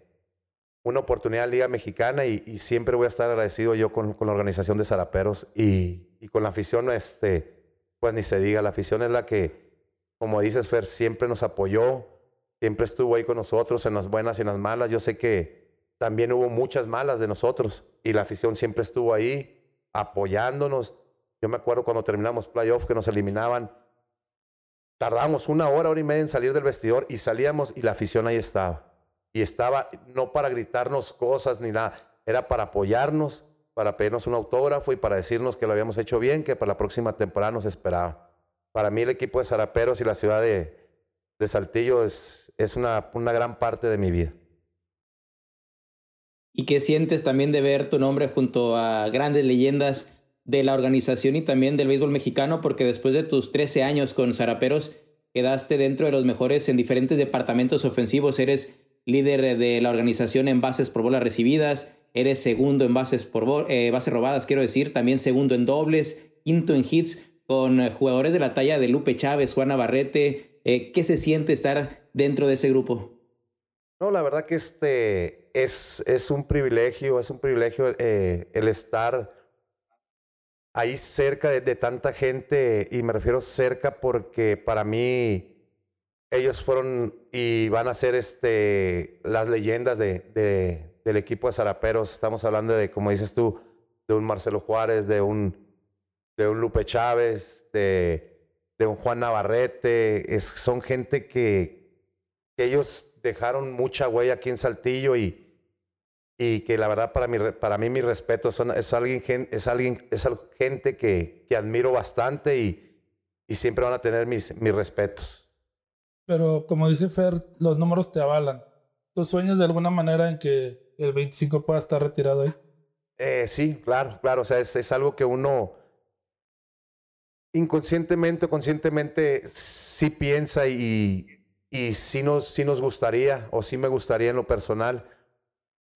una oportunidad en Liga Mexicana y, y, siempre voy a estar agradecido yo con, con la organización de Zaraperos y, y, con la afición, este, pues ni se diga, la afición es la que, como dices Fer, siempre nos apoyó, siempre estuvo ahí con nosotros en las buenas y en las malas. Yo sé que también hubo muchas malas de nosotros y la afición siempre estuvo ahí apoyándonos. Yo me acuerdo cuando terminamos playoff que nos eliminaban, tardamos una hora, hora y media en salir del vestidor y salíamos y la afición ahí estaba. Y estaba no para gritarnos cosas ni nada, era para apoyarnos, para pedirnos un autógrafo y para decirnos que lo habíamos hecho bien, que para la próxima temporada nos esperaba. Para mí el equipo de Zaraperos y la ciudad de, Saltillo es, una gran parte de mi vida. ¿Y qué sientes también de ver tu nombre junto a grandes leyendas de la organización y también del béisbol mexicano? Porque después de tus 13 años con Zaraperos, quedaste dentro de los mejores en diferentes departamentos ofensivos. Eres líder de la organización en bases por bolas recibidas, eres segundo en bases, por, eh, bases robadas, quiero decir, también segundo en dobles, quinto en hits, con eh, jugadores de la talla de Lupe Chávez, Juana Barrete. Eh, ¿Qué se siente estar dentro de ese grupo? No, la verdad que este es, es un privilegio, es un privilegio el estar ahí cerca de, tanta gente, y me refiero cerca porque para mí ellos fueron y van a ser este, las leyendas de, del equipo de Zaraperos. Estamos hablando de, como dices tú, de un Marcelo Juárez, de un, de un Lupe Chávez, de, de un Juan Navarrete. Es, son gente que, que ellos dejaron mucha huella aquí en Saltillo y, y que la verdad para mí, para mí mi respeto son, es alguien, es alguien, es gente que, que admiro bastante y, y, siempre van a tener mis, mis respetos. Pero como dice Fer, los números te avalan. ¿Tú sueñas de alguna manera en que el 25 pueda estar retirado ahí? Eh, sí, claro, claro. O sea, es, es algo que uno inconscientemente o conscientemente sí piensa y, y sí, nos, sí nos gustaría o sí me gustaría en lo personal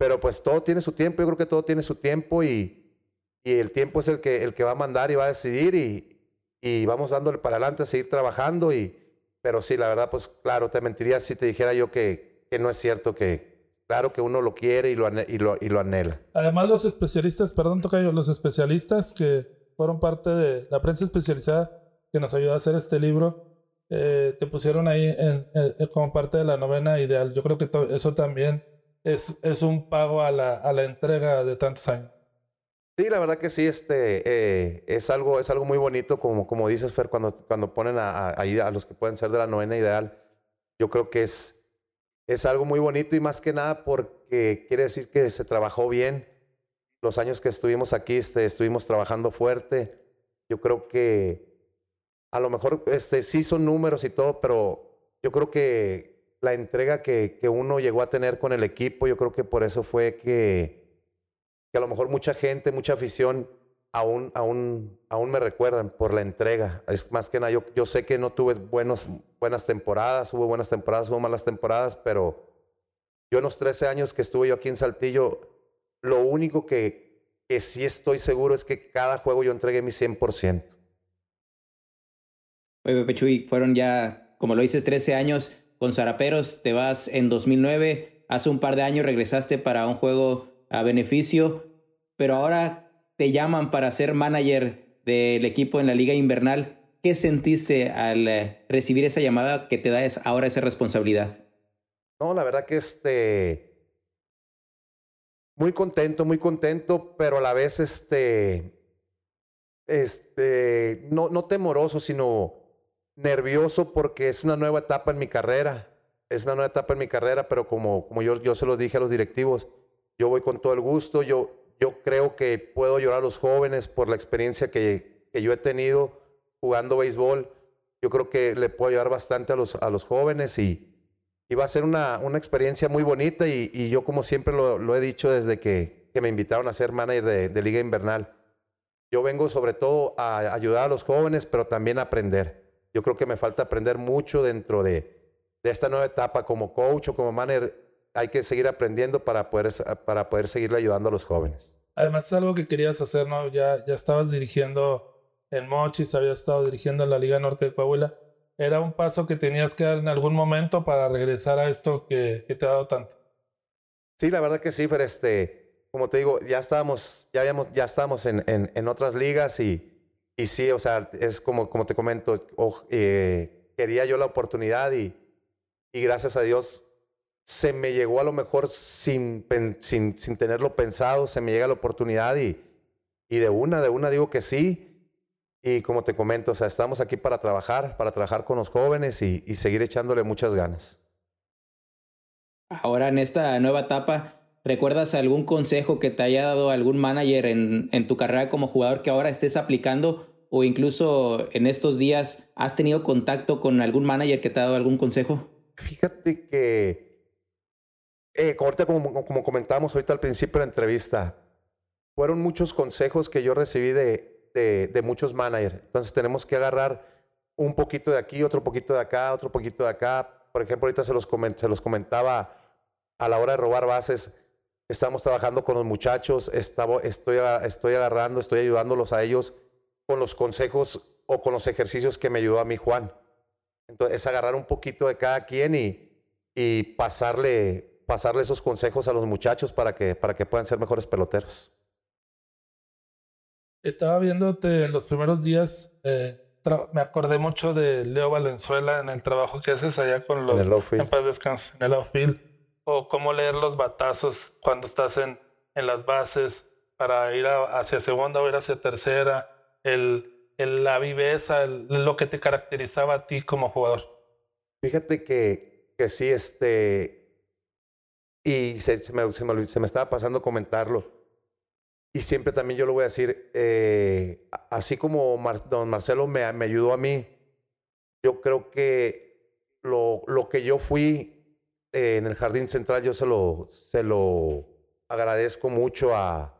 pero pues todo tiene su tiempo, yo creo que todo tiene su tiempo y, y el tiempo es el que, el que va a mandar y va a decidir y, y vamos dándole para adelante a seguir trabajando. Y, pero sí, la verdad, pues claro, te mentiría si te dijera yo que, que no es cierto, que claro que uno lo quiere y lo, y lo, anhela. Además, los especialistas, perdón, Tocayo, los especialistas que fueron parte de la prensa especializada que nos ayudó a hacer este libro, eh, te pusieron ahí en, como parte de la novena ideal. Yo creo que eso también es, es un pago a la, a la entrega de tantos años. Sí, la verdad que sí, este, eh, es, algo, es algo muy bonito, como, como dices, Fer, cuando, cuando ponen a, a, a, los que pueden ser de la novena ideal. Yo creo que es, es algo muy bonito y más que nada porque quiere decir que se trabajó bien. Los años que estuvimos aquí, este, estuvimos trabajando fuerte. Yo creo que a lo mejor este, sí son números y todo, pero yo creo que la entrega que, que, uno llegó a tener con el equipo, yo creo que por eso fue que, que a lo mejor mucha gente, mucha afición aún, aún, aún me recuerdan por la entrega. Es más que nada, yo, yo sé que no tuve buenos, buenas temporadas, hubo buenas temporadas, hubo malas temporadas, pero yo en los 13 años que estuve yo aquí en Saltillo, lo único que, que sí estoy seguro es que cada juego yo entregué mi 100%. Oye, Pepe Chuy, fueron ya, como lo dices, 13 años con Zaraperos, te vas en 2009, hace un par de años regresaste para un juego a beneficio, pero ahora te llaman para ser manager del equipo en la liga invernal. ¿Qué sentiste al eh, recibir esa llamada que te da ahora esa responsabilidad? No, la verdad que este muy contento, muy contento, pero a la vez este este no no temoroso, sino nervioso porque es una nueva etapa en mi carrera. Es una nueva etapa en mi carrera, pero como, como yo, yo se los dije a los directivos, yo voy con todo el gusto. Yo, yo creo que puedo llorar a los jóvenes por la experiencia que, que yo he tenido jugando béisbol. Yo creo que le puedo ayudar bastante a los, a los jóvenes y, y va a ser una, una experiencia muy bonita. Y, y yo, como siempre lo, lo, he dicho desde que, que me invitaron a ser manager de, de Liga Invernal, yo vengo sobre todo a ayudar a los jóvenes, pero también a aprender yo creo que me falta aprender mucho dentro de, de esta nueva etapa como coach o como manager. Hay que seguir aprendiendo para poder, para poder seguirle ayudando a los jóvenes. Además es algo que querías hacer, ¿no? Ya, ya estabas dirigiendo en Mochis, habías estado dirigiendo en la Liga Norte de Coahuila. Era un paso que tenías que dar en algún momento para regresar a esto que, que te ha dado tanto. Sí, la verdad que sí, Fer. Este, como te digo, ya estábamos, ya habíamos, ya estábamos en, en, en otras ligas y, y sí, o sea, es como, como te comento, eh, quería yo la oportunidad y, y gracias a Dios se me llegó a lo mejor sin, sin, sin tenerlo pensado, se me llega la oportunidad y, y de una, de una digo que sí. Y como te comento, o sea, estamos aquí para trabajar, para trabajar con los jóvenes y, y seguir echándole muchas ganas. Ahora en esta nueva etapa, ¿Recuerdas algún consejo que te haya dado algún manager en, en, tu carrera como jugador que ahora estés aplicando? O incluso en estos días, ¿has tenido contacto con algún manager que te ha dado algún consejo? Fíjate que, eh, ahorita como, como comentábamos ahorita al principio de la entrevista, fueron muchos consejos que yo recibí de, de, muchos managers. Entonces tenemos que agarrar un poquito de aquí, otro poquito de acá, otro poquito de acá. Por ejemplo, ahorita se los, se los comentaba a la hora de robar bases estamos trabajando con los muchachos, estaba, estoy, estoy agarrando, estoy ayudándolos a ellos con los consejos o con los ejercicios que me ayudó a mí Juan. Entonces, es agarrar un poquito de cada quien y, y pasarle, pasarle esos consejos a los muchachos para que, para que puedan ser mejores peloteros. Estaba viéndote en los primeros días, eh, me acordé mucho de Leo Valenzuela en el trabajo que haces allá con los en, en paz descanse, en el outfield, o cómo leer los batazos cuando estás en, en las bases para ir hacia segunda o ir hacia tercera, el, el la viveza, lo que te caracterizaba a ti como jugador. Fíjate que, que sí, este, y se, se, me, se, me, se me estaba pasando comentarlo y siempre también yo lo voy a decir, eh, así como don Marcelo me, ayudó a mí, yo creo que lo, lo que yo fui eh, en el Jardín Central, yo se lo, se lo agradezco mucho a,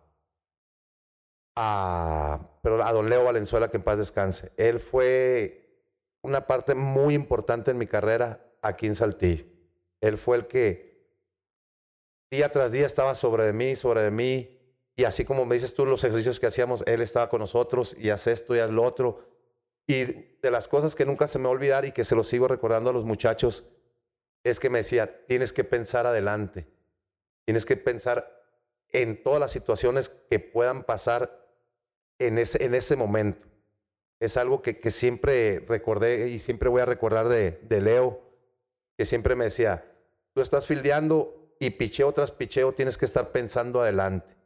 a, pero a don Leo Valenzuela, que en paz descanse. Él fue una parte muy importante en mi carrera aquí en Saltillo. Él fue el que día tras día estaba sobre de mí, sobre de mí, y así como me dices tú, los ejercicios que hacíamos, Él estaba con nosotros y hace esto y haz lo otro. Y de las cosas que nunca se me va a olvidar y que se lo sigo recordando a los muchachos, es que me decía, tienes que pensar adelante. Tienes que pensar en todas las situaciones que puedan pasar en ese, en ese momento. Es algo que, que siempre recordé y siempre voy a recordar de, de Leo, que siempre me decía, tú estás fildeando y picheo tras picheo tienes que estar pensando adelante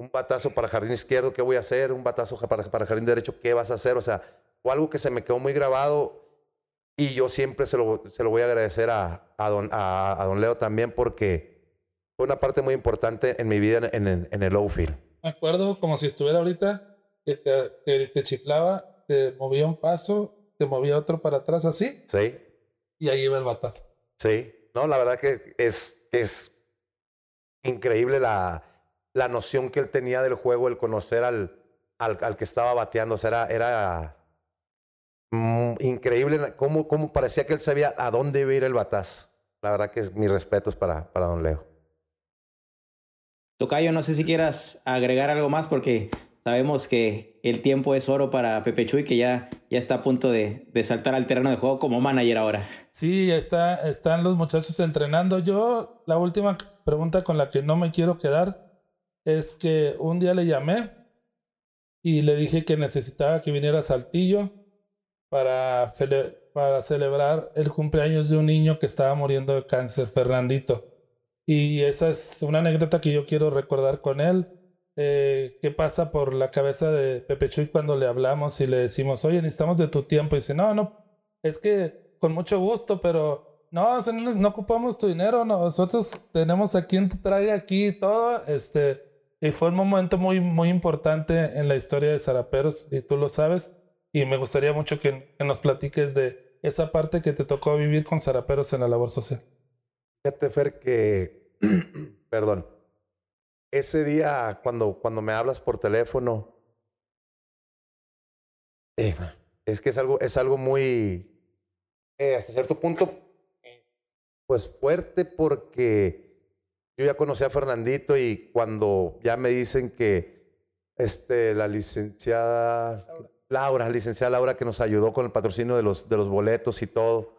un batazo para jardín izquierdo, ¿qué voy a hacer? Un batazo para, para jardín derecho, ¿qué vas a hacer? O sea, fue algo que se me quedó muy grabado y yo siempre se lo, se lo voy a agradecer a, a, don, a, don Leo también porque fue una parte muy importante en mi vida en, en, en el outfield. Me acuerdo como si estuviera ahorita, que te, te, chiflaba, te movía un paso, te movía otro para atrás así. Sí. Y ahí iba el batazo. Sí, no, la verdad que es, es increíble la, la noción que él tenía del juego, el conocer al, al, al que estaba bateando. O sea, era, era mm, increíble cómo, cómo, parecía que él sabía a dónde iba a ir el batazo. La verdad que es, mis respetos para, para don Leo. Tocayo, no sé si quieras agregar algo más porque sabemos que el tiempo es oro para Pepe Chuy, que ya, ya está a punto de, de, saltar al terreno de juego como manager ahora. Sí, está, están los muchachos entrenando. Yo, la última pregunta con la que no me quiero quedar es que un día le llamé y le dije que necesitaba que viniera a Saltillo para, para celebrar el cumpleaños de un niño que estaba muriendo de cáncer, Fernandito. Y esa es una anécdota que yo quiero recordar con él. Eh, ¿Qué pasa por la cabeza de Pepe Chuy cuando le hablamos y le decimos, oye, necesitamos de tu tiempo? Y dice, no, no, es que con mucho gusto, pero no, no, ocupamos tu dinero, nosotros tenemos a quien te traiga aquí todo, este, y fue un momento muy, muy importante en la historia de Zaraperos, y tú lo sabes. Y me gustaría mucho que, nos platiques de esa parte que te tocó vivir con Zaraperos en la labor social. Fíjate, Fer, que, [clears throat] perdón, ese día cuando, cuando me hablas por teléfono, eh, es que es algo, es algo muy, eh, hasta cierto punto, pues fuerte porque yo ya conocí a Fernandito y cuando ya me dicen que este, la licenciada Laura, la licenciada Laura que nos ayudó con el patrocinio de los, de los boletos y todo,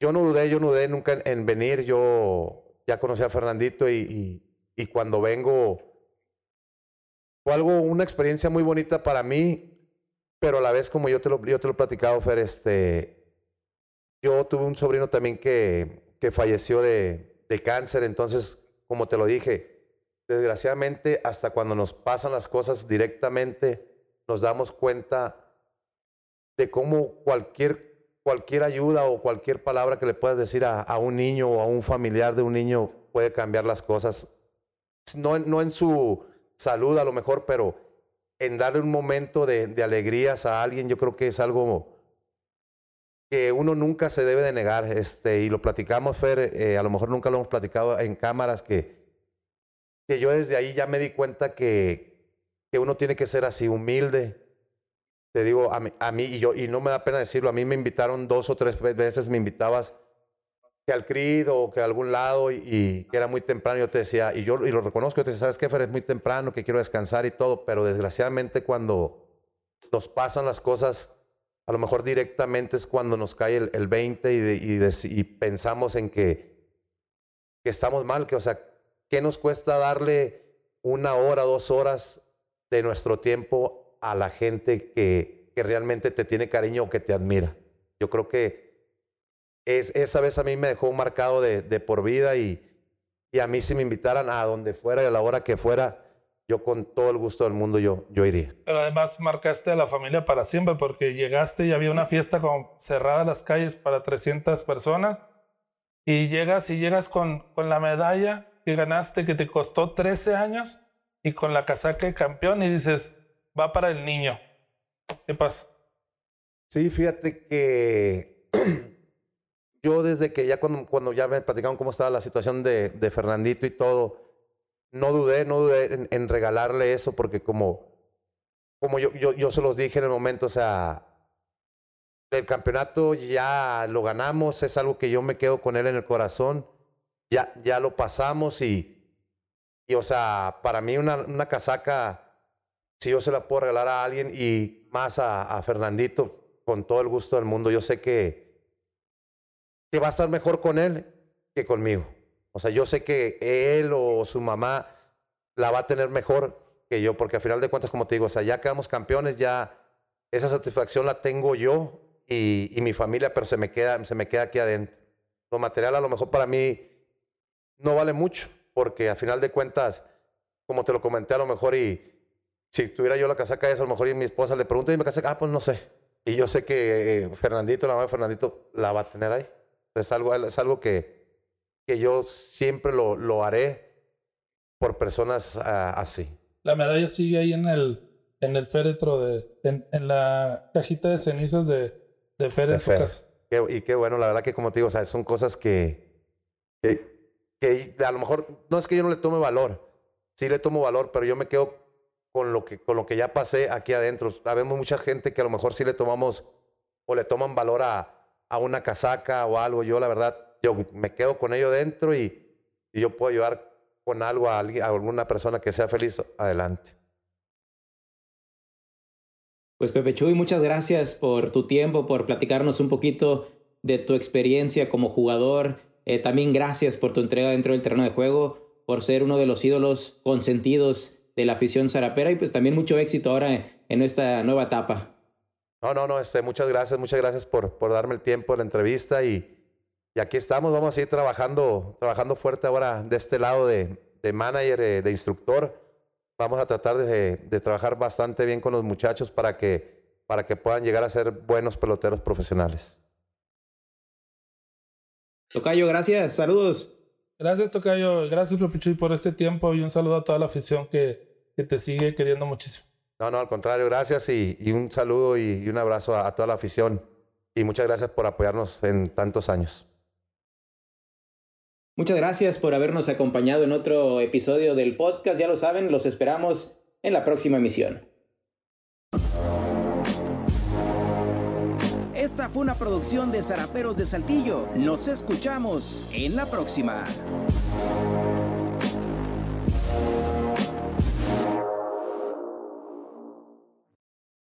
yo no dudé, yo no dudé nunca en, venir, yo ya conocí a Fernandito y, y, cuando vengo fue algo, una experiencia muy bonita para mí, pero a la vez como yo te lo, yo te lo he platicado, Fer, este, yo tuve un sobrino también que, que falleció de, de cáncer. Entonces, como te lo dije, desgraciadamente hasta cuando nos pasan las cosas directamente, nos damos cuenta de cómo cualquier, cualquier ayuda o cualquier palabra que le puedas decir a, a un niño o a un familiar de un niño puede cambiar las cosas. No, no en su salud a lo mejor, pero en darle un momento de, de alegrías a alguien, yo creo que es algo que uno nunca se debe de negar, este, y lo platicamos, Fer, eh, a lo mejor nunca lo hemos platicado en cámaras, que, que yo desde ahí ya me di cuenta que, que uno tiene que ser así, humilde. Te digo, a mí, a mí, y, yo, y no me da pena decirlo, a mí me invitaron dos o tres veces, me invitabas, que al CRID o que a algún lado y, que era muy temprano, yo te decía, y yo y lo reconozco, yo te decía, ¿sabes qué, Fer? Es muy temprano, que quiero descansar y todo, pero desgraciadamente cuando nos pasan las cosas, a lo mejor directamente es cuando nos cae el, el 20 y, y, pensamos en que, estamos mal, que, o sea, ¿qué nos cuesta darle una hora, dos horas de nuestro tiempo a la gente que, que realmente te tiene cariño o que te admira? Yo creo que es, esa vez a mí me dejó marcado de, de por vida y, y, a mí si me invitaran a donde fuera y a la hora que fuera, yo con todo el gusto del mundo yo, yo iría. Pero además marcaste a la familia para siempre porque llegaste y había una fiesta con cerradas las calles para 300 personas y llegas y llegas con, con la medalla que ganaste que te costó 13 años y con la casaca de campeón y dices, va para el niño. ¿Qué pasa? Sí, fíjate que [clears throat] yo desde que ya cuando, cuando ya me platicaron cómo estaba la situación de, de Fernandito y todo, no dudé, no dudé en, regalarle eso porque como, como yo, yo, yo se los dije en el momento, o sea, el campeonato ya lo ganamos, es algo que yo me quedo con él en el corazón, ya, ya lo pasamos y, y o sea, para mí una, una casaca, si yo se la puedo regalar a alguien y más a, a Fernandito, con todo el gusto del mundo, yo sé que que va a estar mejor con él que conmigo. O sea, yo sé que él o su mamá la va a tener mejor que yo, porque al final de cuentas, como te digo, o sea, ya quedamos campeones, ya esa satisfacción la tengo yo y, mi familia, pero se me, queda, se me queda aquí adentro. Lo material a lo mejor para mí no vale mucho, porque al final de cuentas, como te lo comenté a lo mejor, y si tuviera yo la casaca esa, a lo mejor y mi esposa le pregunta y me casaca, ah, pues no sé. Y yo sé que eh, Fernandito, la mamá de Fernandito, la va a tener ahí. Es algo, es algo que, que yo siempre lo, lo haré por personas ah, así. La medalla sigue ahí en el, en el féretro, de, en, en la cajita de cenizas de, de Fer en su casa. y qué bueno, la verdad que como te digo, o sea, son cosas que, que, que, a lo mejor no es que yo no le tome valor, sí le tomo valor, pero yo me quedo con lo que, con lo que ya pasé aquí adentro. Sabemos mucha gente que a lo mejor sí le tomamos o le toman valor a, a una casaca o algo. Yo la verdad, yo me quedo con ello dentro y, yo puedo ayudar con algo a, alguien, a alguna persona que sea feliz, adelante. Pues Pepe Chuy, muchas gracias por tu tiempo, por platicarnos un poquito de tu experiencia como jugador. Eh, también gracias por tu entrega dentro del terreno de juego, por ser uno de los ídolos consentidos de la afición zarapera y pues también mucho éxito ahora en esta nueva etapa. No, no, no, este, muchas gracias, muchas gracias por, por darme el tiempo de la entrevista y, y aquí estamos, vamos a ir trabajando, trabajando fuerte ahora de este lado de, de manager, eh, de instructor. Vamos a tratar de, de, trabajar bastante bien con los muchachos para que, para que puedan llegar a ser buenos peloteros profesionales. Tocayo, gracias, saludos. Gracias, Tocayo, gracias, Pepichuy, por este tiempo y un saludo a toda la afición que, que te sigue queriendo muchísimo. No, no, al contrario, gracias y, un saludo y, un abrazo a, toda la afición y muchas gracias por apoyarnos en tantos años. Muchas gracias por habernos acompañado en otro episodio del podcast. Ya lo saben, los esperamos en la próxima emisión. Esta fue una producción de Zaraperos de Saltillo. Nos escuchamos en la próxima.